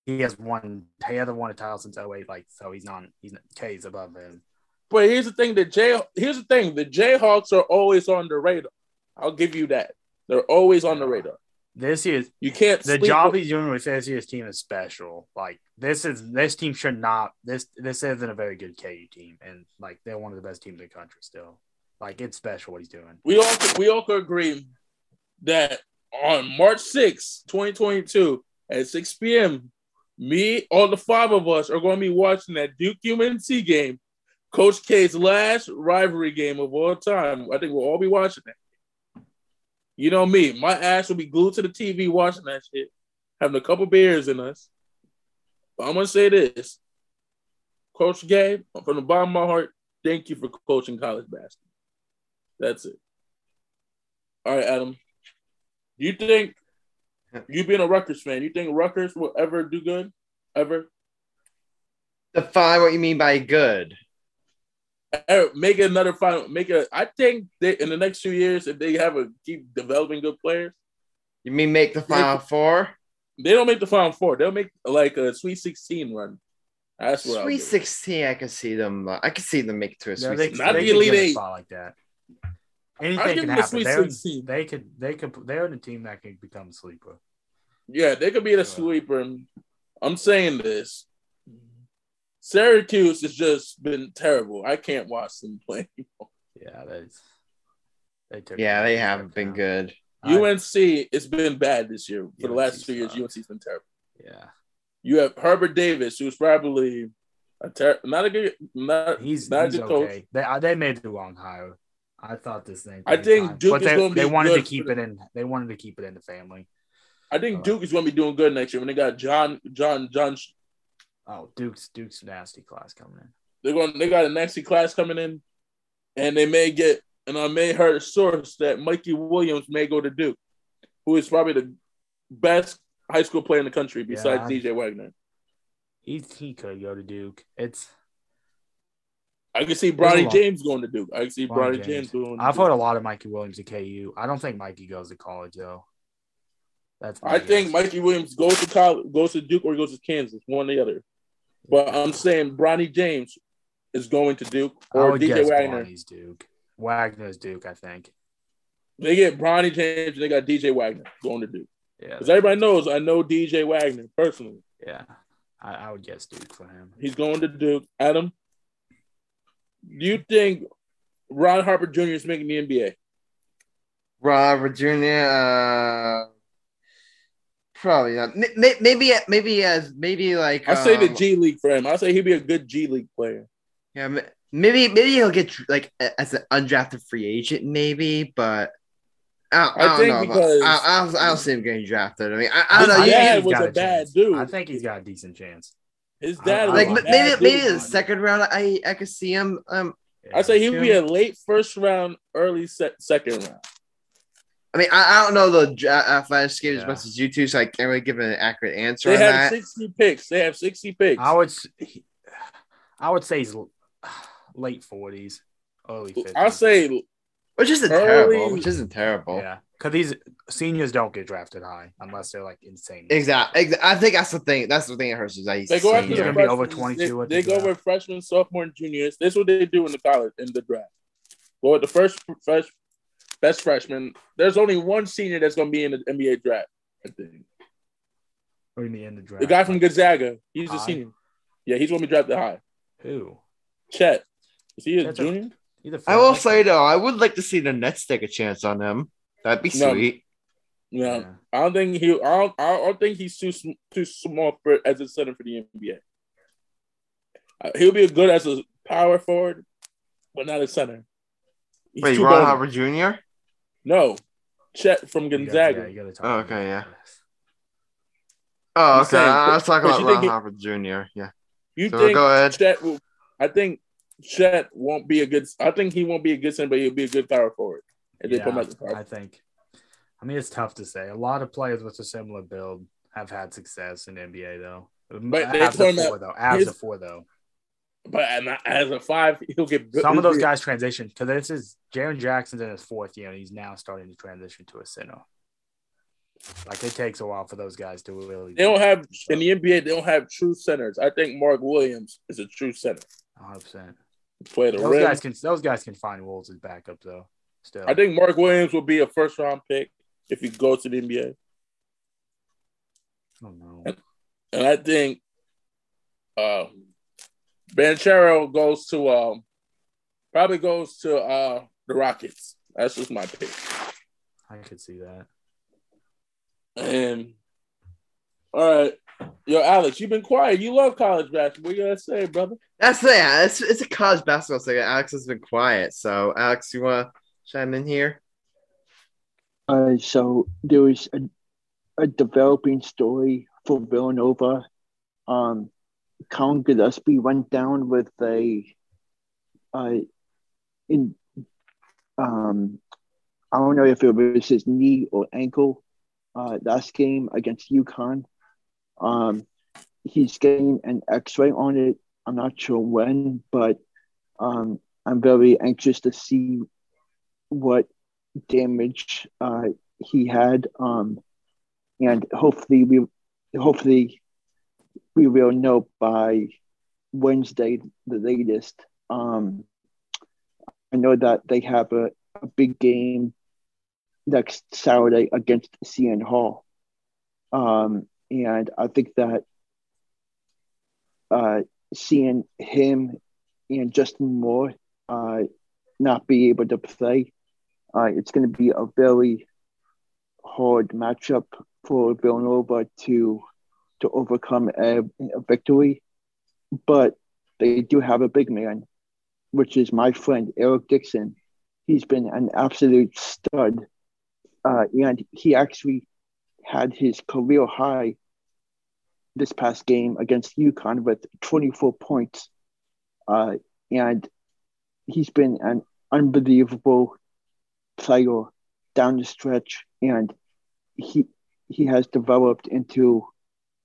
he has won, he hasn't won a title since 08, like so he's not he's K's above him. But here's the thing: the Jay here's the thing: the Jayhawks are always on the radar. I'll give you that. They're always on the radar. This year's You can't. the job with- he's doing with this year's team is special. Like this is this team should not this this isn't a very good KU team, and like they're one of the best teams in the country still. Like it's special what he's doing. we all we all could agree that on March 6, 2022, at 6 p.m., me, all the five of us are going to be watching that Duke UNC game, Coach K's last rivalry game of all time. I think we'll all be watching that. You know me, my ass will be glued to the TV watching that shit, having a couple beers in us. But I'm gonna say this, Coach Gay, from the bottom of my heart, thank you for coaching college basketball. That's it. All right, Adam. Do You think you being a Rutgers fan, you think Rutgers will ever do good? Ever? Define what you mean by good. Ever make it another final make a I think they in the next few years, if they have a keep developing good players, You mean make the final four? they don't make the final four. They'll make like a sweet 16 run. That's what I'll Sweet sixteen, I can see them. Uh, I can see them make it to a Yeah, sweet they, sixteen. Not they the Elite a Eight. like that. Anything can happen. Sweet They're, 16. they could they could they're in the team that can become a sleeper. Yeah, they could be the sleeper. I'm saying this. Syracuse has just been terrible. I can't watch them play. <laughs> Yeah, that's they took. Yeah, they haven't been good. I- UNC, it's been bad this year. For the last UNC's two years. UNC's been terrible. Yeah, You have Hubert Davis, who's probably a ter- not a good, not he's not a he's good coach. okay. They uh, they made the wrong hire. I thought this thing. I think Duke but is they, gonna be they wanted to keep it in. They wanted to keep it in the family. I think Duke is going to be doing good next year when they got John John John. Oh, Duke's Duke's nasty class coming in. They're going. They got a nasty class coming in, and they may get. And I may heard a source that Mikey Williams may go to Duke, who is probably the best high school player in the country besides Yeah. DJ Wagner. He he could go to Duke. It's I can see Bronny. James going to Duke. I can see Bronny Bronny James. James, going. To I've Duke. heard a lot of Mikey Williams at KU. I don't think Mikey goes to college though. That's I think. Mikey Williams goes to college, goes to Duke, or he goes to Kansas, one or the other. But I'm saying Bronny James is going to Duke I or would DJ guess Wagner. Bronny's Duke. Wagner's Duke, I think. They get Bronny James and they got DJ Wagner going to Duke. Yeah, Because everybody knows I know DJ Wagner personally. yeah. I, I would guess Duke for him. He's going to Duke. Adam, do you think Ron Harper Jr. is making the NBA? Robert Jr. Uh, probably not. Maybe, maybe as maybe like I say the um, G League for him. I say he'd be a good G League player. Yeah, maybe maybe he'll get like as an undrafted free agent, maybe. But I, don't- I, I don't think know. because- I, I, don't, I don't see him getting drafted. I mean, I, I don't know. His You- dad you- was got a bad dude. I think he's got a decent chance. His dad I- like a I- m- bad maybe dude. maybe the second round, I I could see him. Um, I say he would be a late first round, early se- second round. I mean, I, I don't know the dra- uh, athletics game as much as you two, so I can't really give an accurate answer They on have that. 60 picks. They have 60 picks. I would, I would say he's late forties, early fifties. I'll say Which isn't Early- terrible. Which isn't terrible. yeah, because these seniors don't get drafted high unless they're like insane. Exactly. I think that's the thing. That's the thing that hurts is that he's they go after He's the gonna be over freshmen. 22 They, they go draft. with freshmen, sophomore, and juniors. This is what they do in the college in the draft. Go with the first fresh, best freshman. There's only one senior that's going to be in the NBA draft. I think What do you mean in the draft? the guy from Gonzaga. He's a senior. Yeah, he's going to be drafted high. who? Chet. Is he a Chet's junior? He's a I will say though, I would like to see the Nets take a chance on him. That'd be No. sweet. No, Yeah. I don't think he. I don't, I don't think he's too too small for as a center for the NBA. Uh, he'll be good as a power forward, but not a center. He's Wait, Ron bony. Harper Jr. No, Chet from You gotta- Gonzaga. yeah, you gotta talk Oh, okay, that. yeah. Oh, I'm okay. saying, I was talking about you Ron think Harper Jr. Yeah. You So think go ahead. Chet will? I think Chet won't be a good. I think he won't be a good center, but he'll be a good power forward. If they put him at the power. I think. I mean, it's tough to say. A lot of players with a similar build have had success in NBA, though. But they as put a him at- four, though. As his- a four, though. But as a five, he'll get Some of those guys transition because this is Jaren Jackson's in his fourth year, and he's now starting to transition to a center. Like it takes a while for those guys to really. They don't have in the NBA. They don't have true centers. I think Mark Williams is a true center. 100. percent Play the Those rim. guys can. Those guys can find Wolves as backup though. Still, I think Mark Williams will be a first round pick if he goes to the NBA. I don't know. And I think uh Banchero goes to um probably goes to uh the Rockets. That's just my pick. I could see that. And all right. Yo, Alex, you've been quiet. You love college basketball. What you gotta say, brother? That's the yeah. It's, it's a college basketball segment. Alex has been quiet, so Alex, you want to chime in here? Uh, so there was a, a developing story for Villanova. Um, Collin Gillespie went down with a, uh, in, um, I don't know if it was his knee or ankle. Uh, last game against UConn. Um, he's getting an X-ray on it. I'm not sure when, but um, I'm very anxious to see what damage uh, he had, um, and hopefully we hopefully we will know by Wednesday the latest. Um, I know that they have a, a big game next Saturday against Seton Hall, um, and I think that uh, seeing him and Justin Moore uh, not be able to play uh, it's going to be a very hard matchup for Villanova to to overcome a, a victory, but they do have a big man, which is my friend Eric Dixon. he's been an absolute stud. Uh, and he actually had his career high this past game against UConn with 24 points. Uh, and he's been an unbelievable player down the stretch. And he he has developed into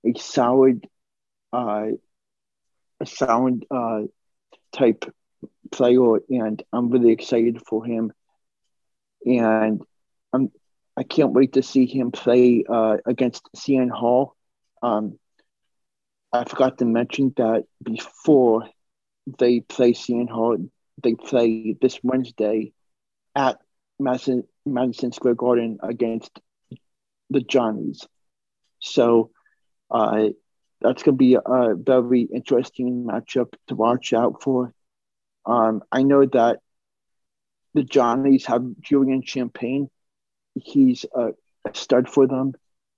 a solid, uh, a sound uh, type player, and I'm really excited for him. And I'm I can't wait to see him play uh, against Seton Hall. Um, I forgot to mention that before they play Seton Hall, they play this Wednesday at Madison, Madison Square Garden against the Johnnies. So uh, that's going to be a very interesting matchup to watch out for. Um, I know that the Johnnies have Julian Champagnie. He's a, a stud for them.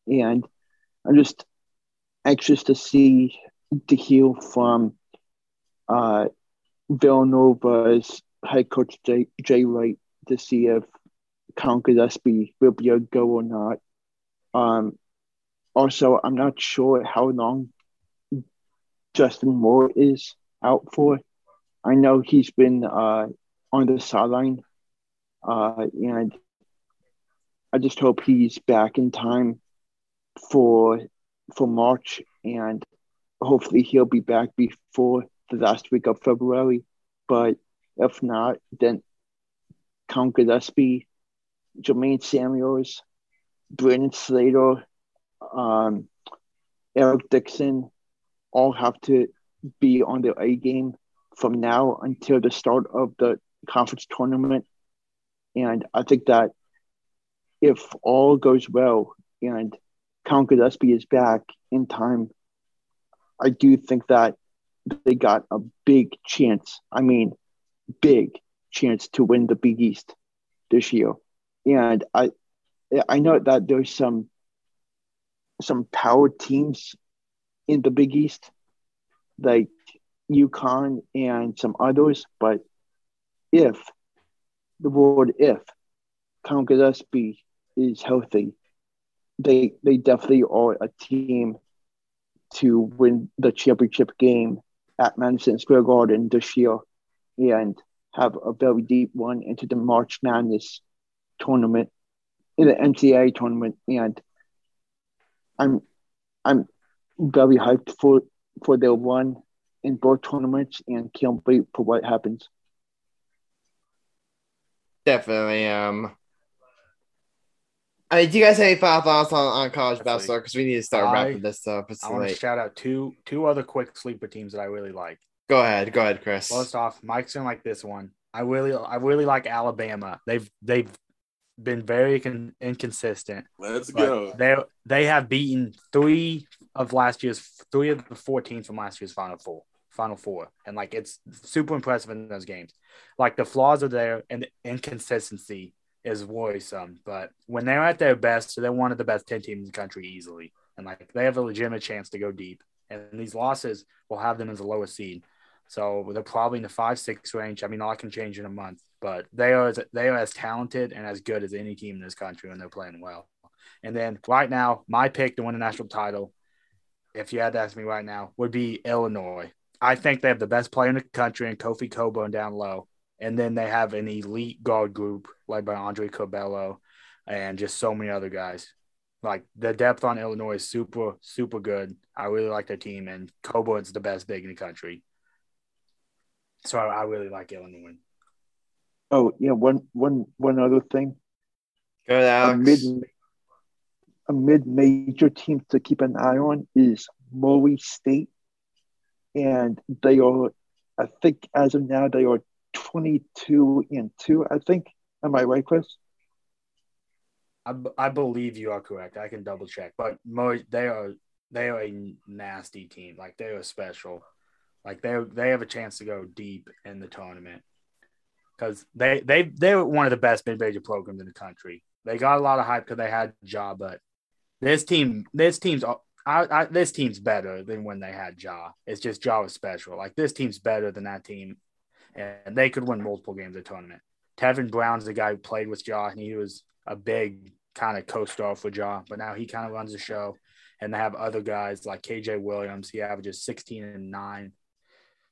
And I'm just anxious to see to hear from uh, Villanova's head coach Jay, Jay Wright to see if Collin Gillespie will be a go or not. Um, also, I'm not sure how long Justin Moore is out for. I know he's been uh, on the sideline, uh, and I just hope he's back in time for for March, and hopefully he'll be back before the last week of February. But if not, then Collin Gillespie, Jermaine Samuels, Brandon Slater, um, Eric Dixon all have to be on their A game from now until the start of the conference tournament. And I think that if all goes well and Collin Gillespie is back in time, I do think that they got a big chance. I mean, big chance to win the Big East this year. And I I know that there's some some power teams in the Big East, like UConn and some others, but if the word if Collin Gillespie is healthy, they they definitely are a team to win the championship game at Madison Square Garden this year and have a very deep one into the March Madness tournament in the NCAA tournament, and I'm I'm very hyped for for their run in both tournaments and can't wait for what happens. Definitely. Um. I mean, do you guys have any final thoughts on, on college basketball? Because we need to start I- wrapping this up. It's I want to shout out two two other quick sleeper teams that I really like. Go ahead. Go ahead, Chris. First off, Mike's gonna like this one. I really, I really like Alabama. They've they've been very con- inconsistent. Let's but go. They they have beaten three of last year's three of the four teams from last year's Final Four. Final Four, and like it's super impressive in those games. Like the flaws are there, and the inconsistency is worrisome. But when they're at their best, they're one of the best ten teams in the country easily, and like they have a legitimate chance to go deep. And these losses will have them as a lowest seed. So they're probably in the five six range. I mean, all can change in a month, but they are as, they are as talented and as good as any team in this country when they're playing well. And then right now, my pick to win a national title, if you had to ask me right now, would be Illinois. I think they have the best player in the country in Kofi Cockburn down low, and then they have an elite guard group led by Andre Curbelo and just so many other guys. Like the depth on Illinois is super super good. I really like their team, and Cockburn's the best big in the country. So I, I really like Illinois. Oh yeah, one one one other thing. Go ahead, A Alex. mid a mid major team to keep an eye on is Murray State. And they are I think as of now they are twenty two and two, I think. Am I right, Chris? I, b- I believe you are correct. I can double check, but Mo, they are they are a nasty team. Like they are special. Like they they have a chance to go deep in the tournament because they they they're one of the best mid major programs in the country. They got a lot of hype because they had Ja, but this team this team's I, I, this team's better than when they had Ja. It's just Ja was special. Like this team's better than that team, and they could win multiple games of the tournament. Tevin Brown's the guy who played with Ja, and he was a big kind of co-star for Ja, but now he kind of runs the show. And they have other guys like KJ Williams. He averages 16 and nine.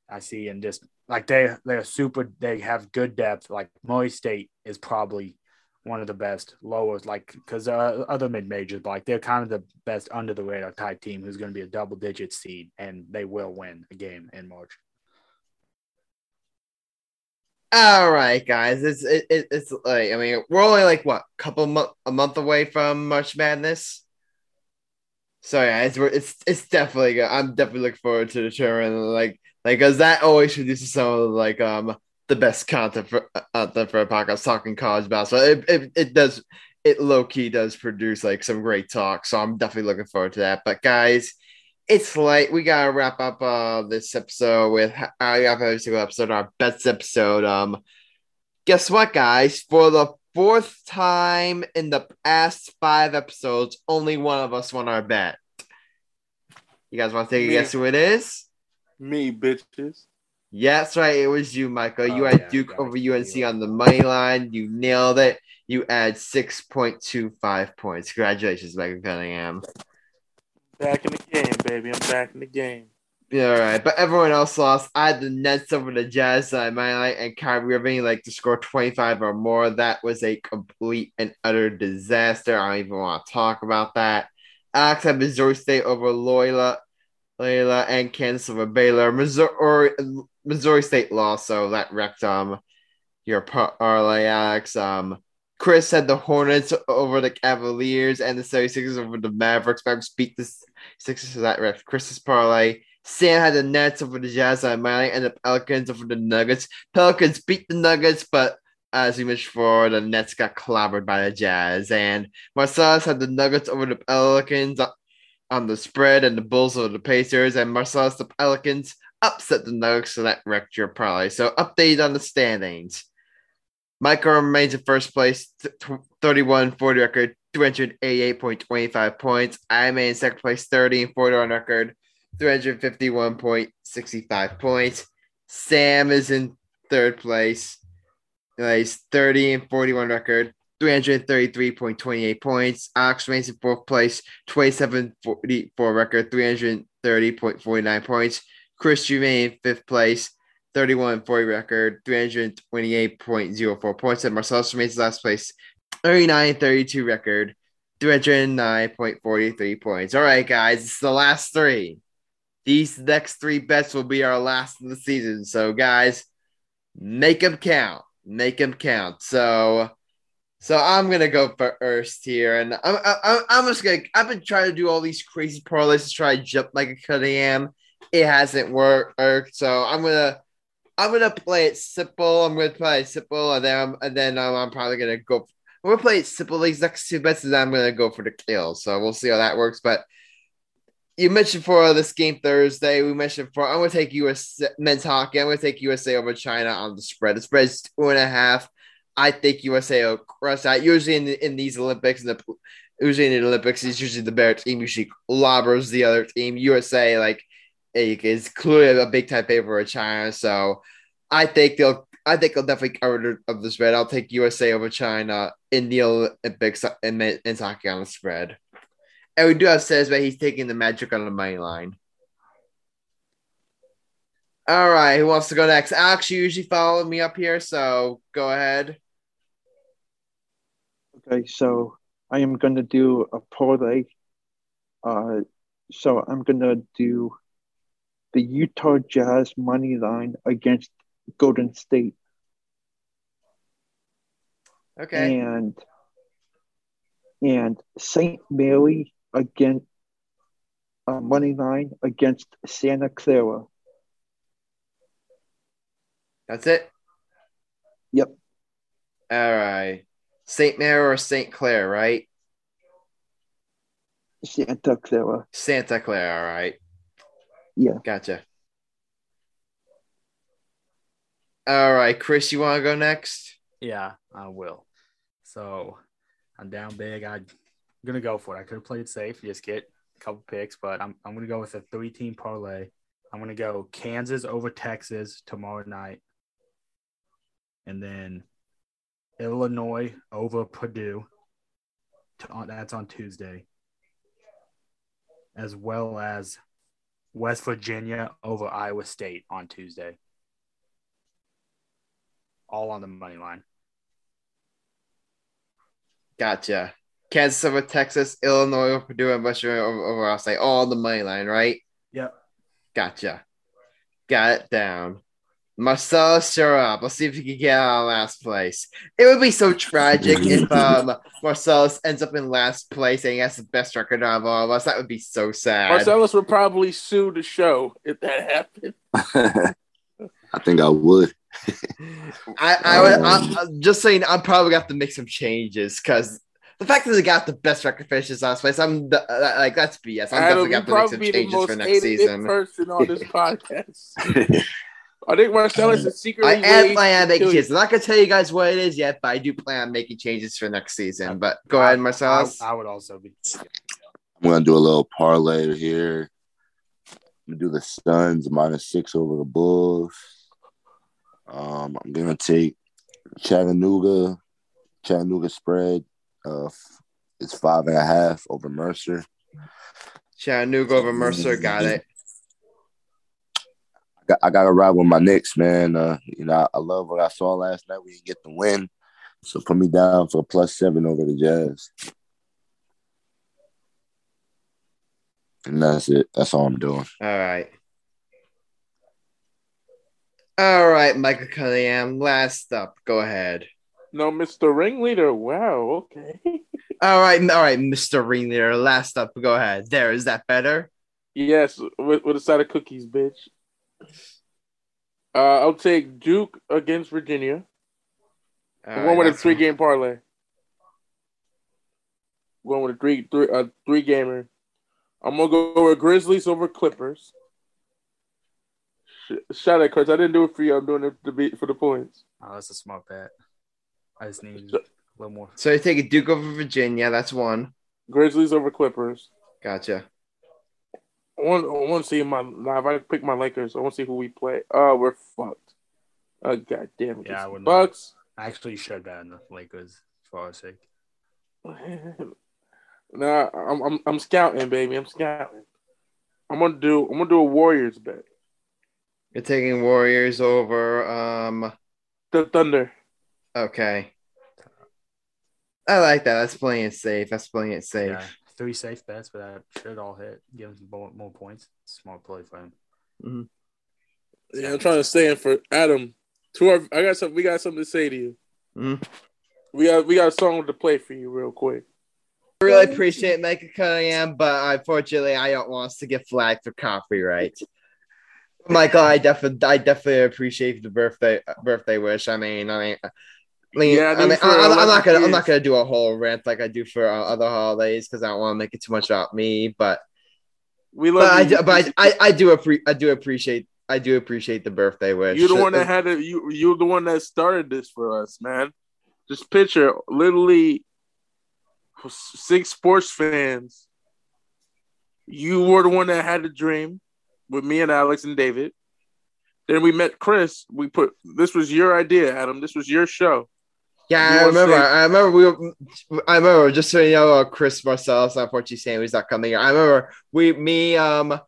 I see, and just like they they're super. They have good depth. Like Murray State is probably one of the best lowers, like because other mid majors, like they're kind of the best under the radar type team who's going to be a double digit seed, and they will win a game in March. All right, guys. It's it, it's like I mean we're only like what couple month a month away from March Madness. So yeah, it's it's it's definitely good. I'm definitely looking forward to the tournament. Like like because that always produces some of like um the best content for out there for a podcast talking college basketball. It, it, it does it low key does produce like some great talk. So I'm definitely looking forward to that. But guys, it's late. We gotta wrap up uh this episode with our every single episode, our best episode. Um, guess what, guys? For the fourth time in the past five episodes, only one of us won our bet. You guys want to take a guess who it is? Me, bitches. Yeah, that's right. It was you, Michael. You oh, had yeah, Duke over UNC on the money line. You nailed it. You add 6.25 points. Congratulations, Michael Cunningham. Back in the game, baby. I'm back in the game. Yeah, all right. But everyone else lost. I had the Nets over the Jazz side, my light, and Kyrie Irving like to score 25 or more. That was a complete and utter disaster. I don't even want to talk about that. Alex had Missouri State over Loyola, Loyola and Kansas over Baylor. Missouri, Missouri State lost, so that wrecked um your parlay, Alex. Um, Chris had the Hornets over the Cavaliers and the 76ers over the Mavericks. Mavericks beat the Sixers for that ref. Chris's parlay. Sam had the Nets over the Jazz on Monday and the Pelicans over the Nuggets. Pelicans beat the Nuggets, but as we mentioned before, the Nets got clobbered by the Jazz. And Marcellus had the Nuggets over the Pelicans on the spread and the Bulls over the Pacers. And Marcellus, the Pelicans upset the Nuggets, so that wrecked your parlay. So update on the standings. Michael remains in first place, 31 40 record, 288.25 points. I'm in second place, 30 and 40 on record, 351.65 points. Sam is in third place, he's 30 and 41 record, 333.28 points. Alex remains in fourth place, 27 44 record, 330.49 points. Chris remains in fifth place, 31 40 record, 328.04 points. And Marcellus remains last place, 39 32 record, 309.43 points. All right, guys, it's the last three. These next three bets will be our last of the season. So, guys, make them count. Make them count. So, so I'm gonna go first here, and I'm I'm, I'm just gonna. I've been trying to do all these crazy parlays to try to jump like a Cunningham. It hasn't worked, so I'm gonna I'm gonna play it simple. I'm gonna play it simple, and then I'm, and then I'm probably gonna go. I'm gonna play it simple these next two bets, and I'm gonna go for the kill. So we'll see how that works. But you mentioned for this game Thursday, we mentioned for I'm gonna take US men's hockey. I'm gonna take USA over China on the spread. The spread is two and a half. I think USA will crush that. Usually in in these Olympics, in the usually in the Olympics, it's usually the better team usually lobbers the other team. USA like is clearly a big time favorite of China. So I think they'll I think they'll definitely cover of the spread. I'll take USA over China in the Olympics in, in hockey on the spread. And we do have says that he's taking the magic on the money line. All right, who wants to go next? Alex, you usually follow me up here, so go ahead. Okay, so I am going to do a parlay. Uh, so I'm going to do the Utah Jazz money line against Golden State. Okay. And and St. Mary against uh, money line against Santa Clara. That's it. Yep. All right. St. Mary or St. Clair, right? Santa Clara. Santa Clara, all right. Yeah. Gotcha. All right, Chris, you want to go next? Yeah, I will. So I'm down big. I'm gonna go for it. I could have played safe, just get a couple picks, but I'm I'm gonna go with a three team parlay. I'm gonna go Kansas over Texas tomorrow night, and then Illinois over Purdue. That's on Tuesday. As well as West Virginia over Iowa State on Tuesday. All on the money line. Gotcha. Kansas over Texas, Illinois over Purdue, and West Virginia over, over I'll say all on the money line, right? Yep. Gotcha. Got it down. Marcel Sharab. Let's see if he can get out of last place. It would be so tragic if <laughs> um Marcellus ends up in last place and he has the best record out of all of us. That would be so sad. Marcellus would probably sue the show if that happened. <laughs> <laughs> I think I would. I, I would I, I'm just saying I'm probably got to make some changes because the fact that they got the best record finishes last place, I'm the, uh, like that's BS. I'm Adam, definitely got you to make some probably be the changes for next season. person on this podcast. I think Marcellus is secretly. I am waiting planning on making changes. I'm not gonna tell you guys what it is yet, but I do plan on making changes for next season. But go I- ahead, Marcellus. I, I would also be. I'm gonna do a little parlay here. I'm gonna do the Suns minus six over the Bulls. Um, I'm gonna take Chattanooga, Chattanooga spread. Uh, f- it's five and a half over Mercer. Chattanooga over Mercer, got it. I got, I got to ride with my Knicks, man. Uh, you know, I, I love what I saw last night. We didn't get the win, so put me down for a plus seven over the Jazz. And that's it. That's all I'm doing. All right. All right, Michael Cunningham. Last up, go ahead. No, Mr. Ringleader. Wow. Okay. <laughs> All right, all right, Mr. Ringleader. Last up, go ahead. There, is that better? Yes, with, with a side of cookies, bitch. Uh, I'll take Duke against Virginia. All One right, with a three game parlay. One with a three three uh, three gamer. I'm gonna go with Grizzlies over Clippers. Shout out, Chris. I didn't do it for you. I'm doing it to be for the points. Oh, that's a smart bet. I just need a little more. So you take a Duke over Virginia. That's one. Grizzlies over Clippers. Gotcha. I want, I want to see my now if I pick my Lakers. I want to see who we play. Oh, we're fucked. Oh god damn it. Yeah, I It's would not. Bucks. I actually should bet on the Lakers for our sake. <laughs> nah, I'm, I'm I'm scouting, baby. I'm scouting. I'm gonna do I'm gonna do a Warriors bet. You're taking Warriors over. Um. The Thunder. Okay. I like that. That's playing it safe. That's playing it safe. Yeah, three safe bets, but that should all hit. Give him some more, more points. Smart play for him. Yeah, I'm trying to stay in for Adam. To our, I got some. We got something to say to you. Mhm. We got we got a song to play for you real quick. I really appreciate Michael Cunningham, but unfortunately, I don't want us to get flagged for copyright. Michael, I definitely, I definitely appreciate the birthday birthday wish. I mean, I mean, I mean, Yeah, I I mean, mean, for I, am not gonna, I'm not gonna do a whole rant like I do for uh, other holidays because I don't want to make it too much about me. But, We love but I, you. do, but I, I, I do appre- I do appreciate, I do appreciate the birthday wish. You're the one that had it. You you're the one that started this for us, man. Just picture, literally, six sports fans. You were the one that had the dream with me and Alex and David. Then we met Chris. We put this was your idea, Adam. This was your show. Yeah, You I remember. say- I remember. We. Were, I remember. Just so you know, uh, Chris Marcellus, unfortunately, saying he's not coming here. I remember we, me, um,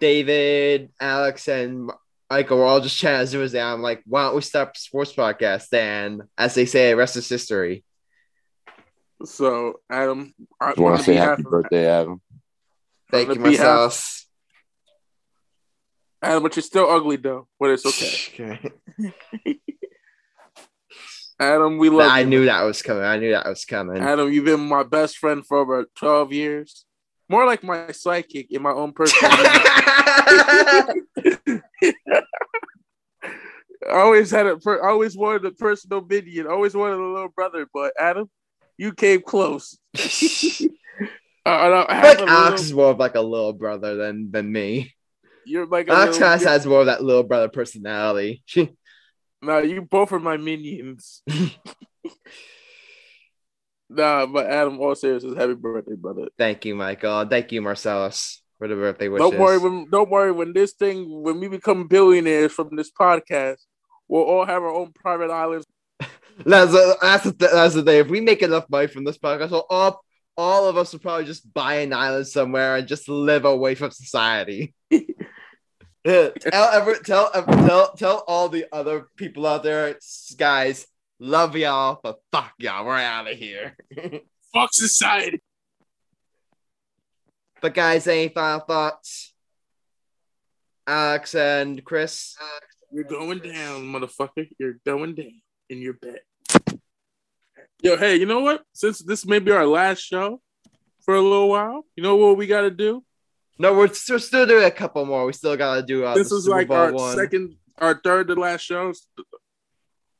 David, Alex, and Michael were all just chatting as it was there. I'm like, why don't we start a sports podcast? And as they say, rest is history. So Adam, I want to say happy of- birthday, Adam. Thank you, the behalf- Marcellus. Adam, but you're still ugly though. But it's okay. Okay. <laughs> Adam, we love I you. knew that was coming. I knew that was coming. Adam, you've been my best friend for over 12 years. More like my sidekick in my own person. <laughs> I always had a per- I always wanted a personal minion. Always wanted a little brother, but Adam, you came close. <laughs> Uh, I don't I have feel a like Alex little- is more of like a little brother than than me. you're like Alex little, has more of that little brother personality. Nah, you both are my minions. <laughs> nah, but Adam, all seriousness, happy birthday, brother. Thank you, Michael. Thank you, Marcellus, for the birthday wishes. Don't worry, when, don't worry. When this thing, when we become billionaires from this podcast, we'll all have our own private islands. <laughs> That's a, that's the, that's the thing. If we make enough money from this podcast, well, all all of us will probably just buy an island somewhere and just live away from society. <laughs> tell ever tell tell tell all the other people out there, guys, love y'all, but fuck y'all, we're out of here. <laughs> fuck society. But guys, any final thoughts? Alex and Chris. You're going down, motherfucker. You're going down in your bed. Yo, hey, you know what? Since this may be our last show for a little while, you know what we got to do? No, we're, we're still doing a couple more. We still got to do. Uh, this is Super like Bowl our one. second, our third to last show.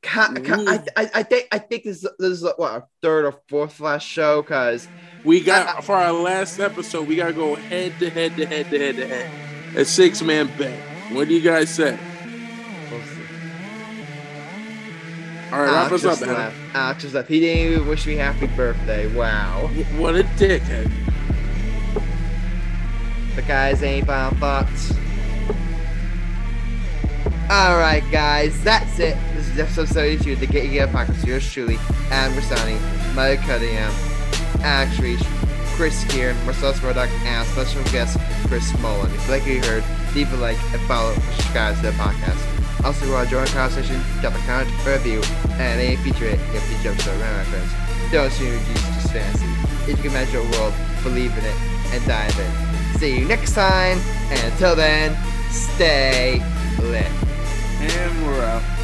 I, I, I, think I think this, this is what our third or fourth last show because we got I, for our last episode we gotta go head to head to head to head to head a six man bet. What do you guys say? All right, wrap us up. Alex just left. He didn't even wish me happy birthday. Wow. What a dickhead. The guys ain't final thoughts. Alright, guys, that's it. This is episode 32 of the Get You Get Podcast. Yours truly, Adam Grassani, Mike Cunningham, Alex Reich, Chris Kern, Marcellus Murdock, and special guest Chris Milholen. If you like what you heard, leave a like and follow subscribe to the podcast. Also, you want to join the conversation, drop a comment or review, and any feature it, get feature episode around my friends. Don't assume it's just fantasy. If you can imagine a world, believe in it, and dive in. See you next time, and until then, stay lit. And we're out.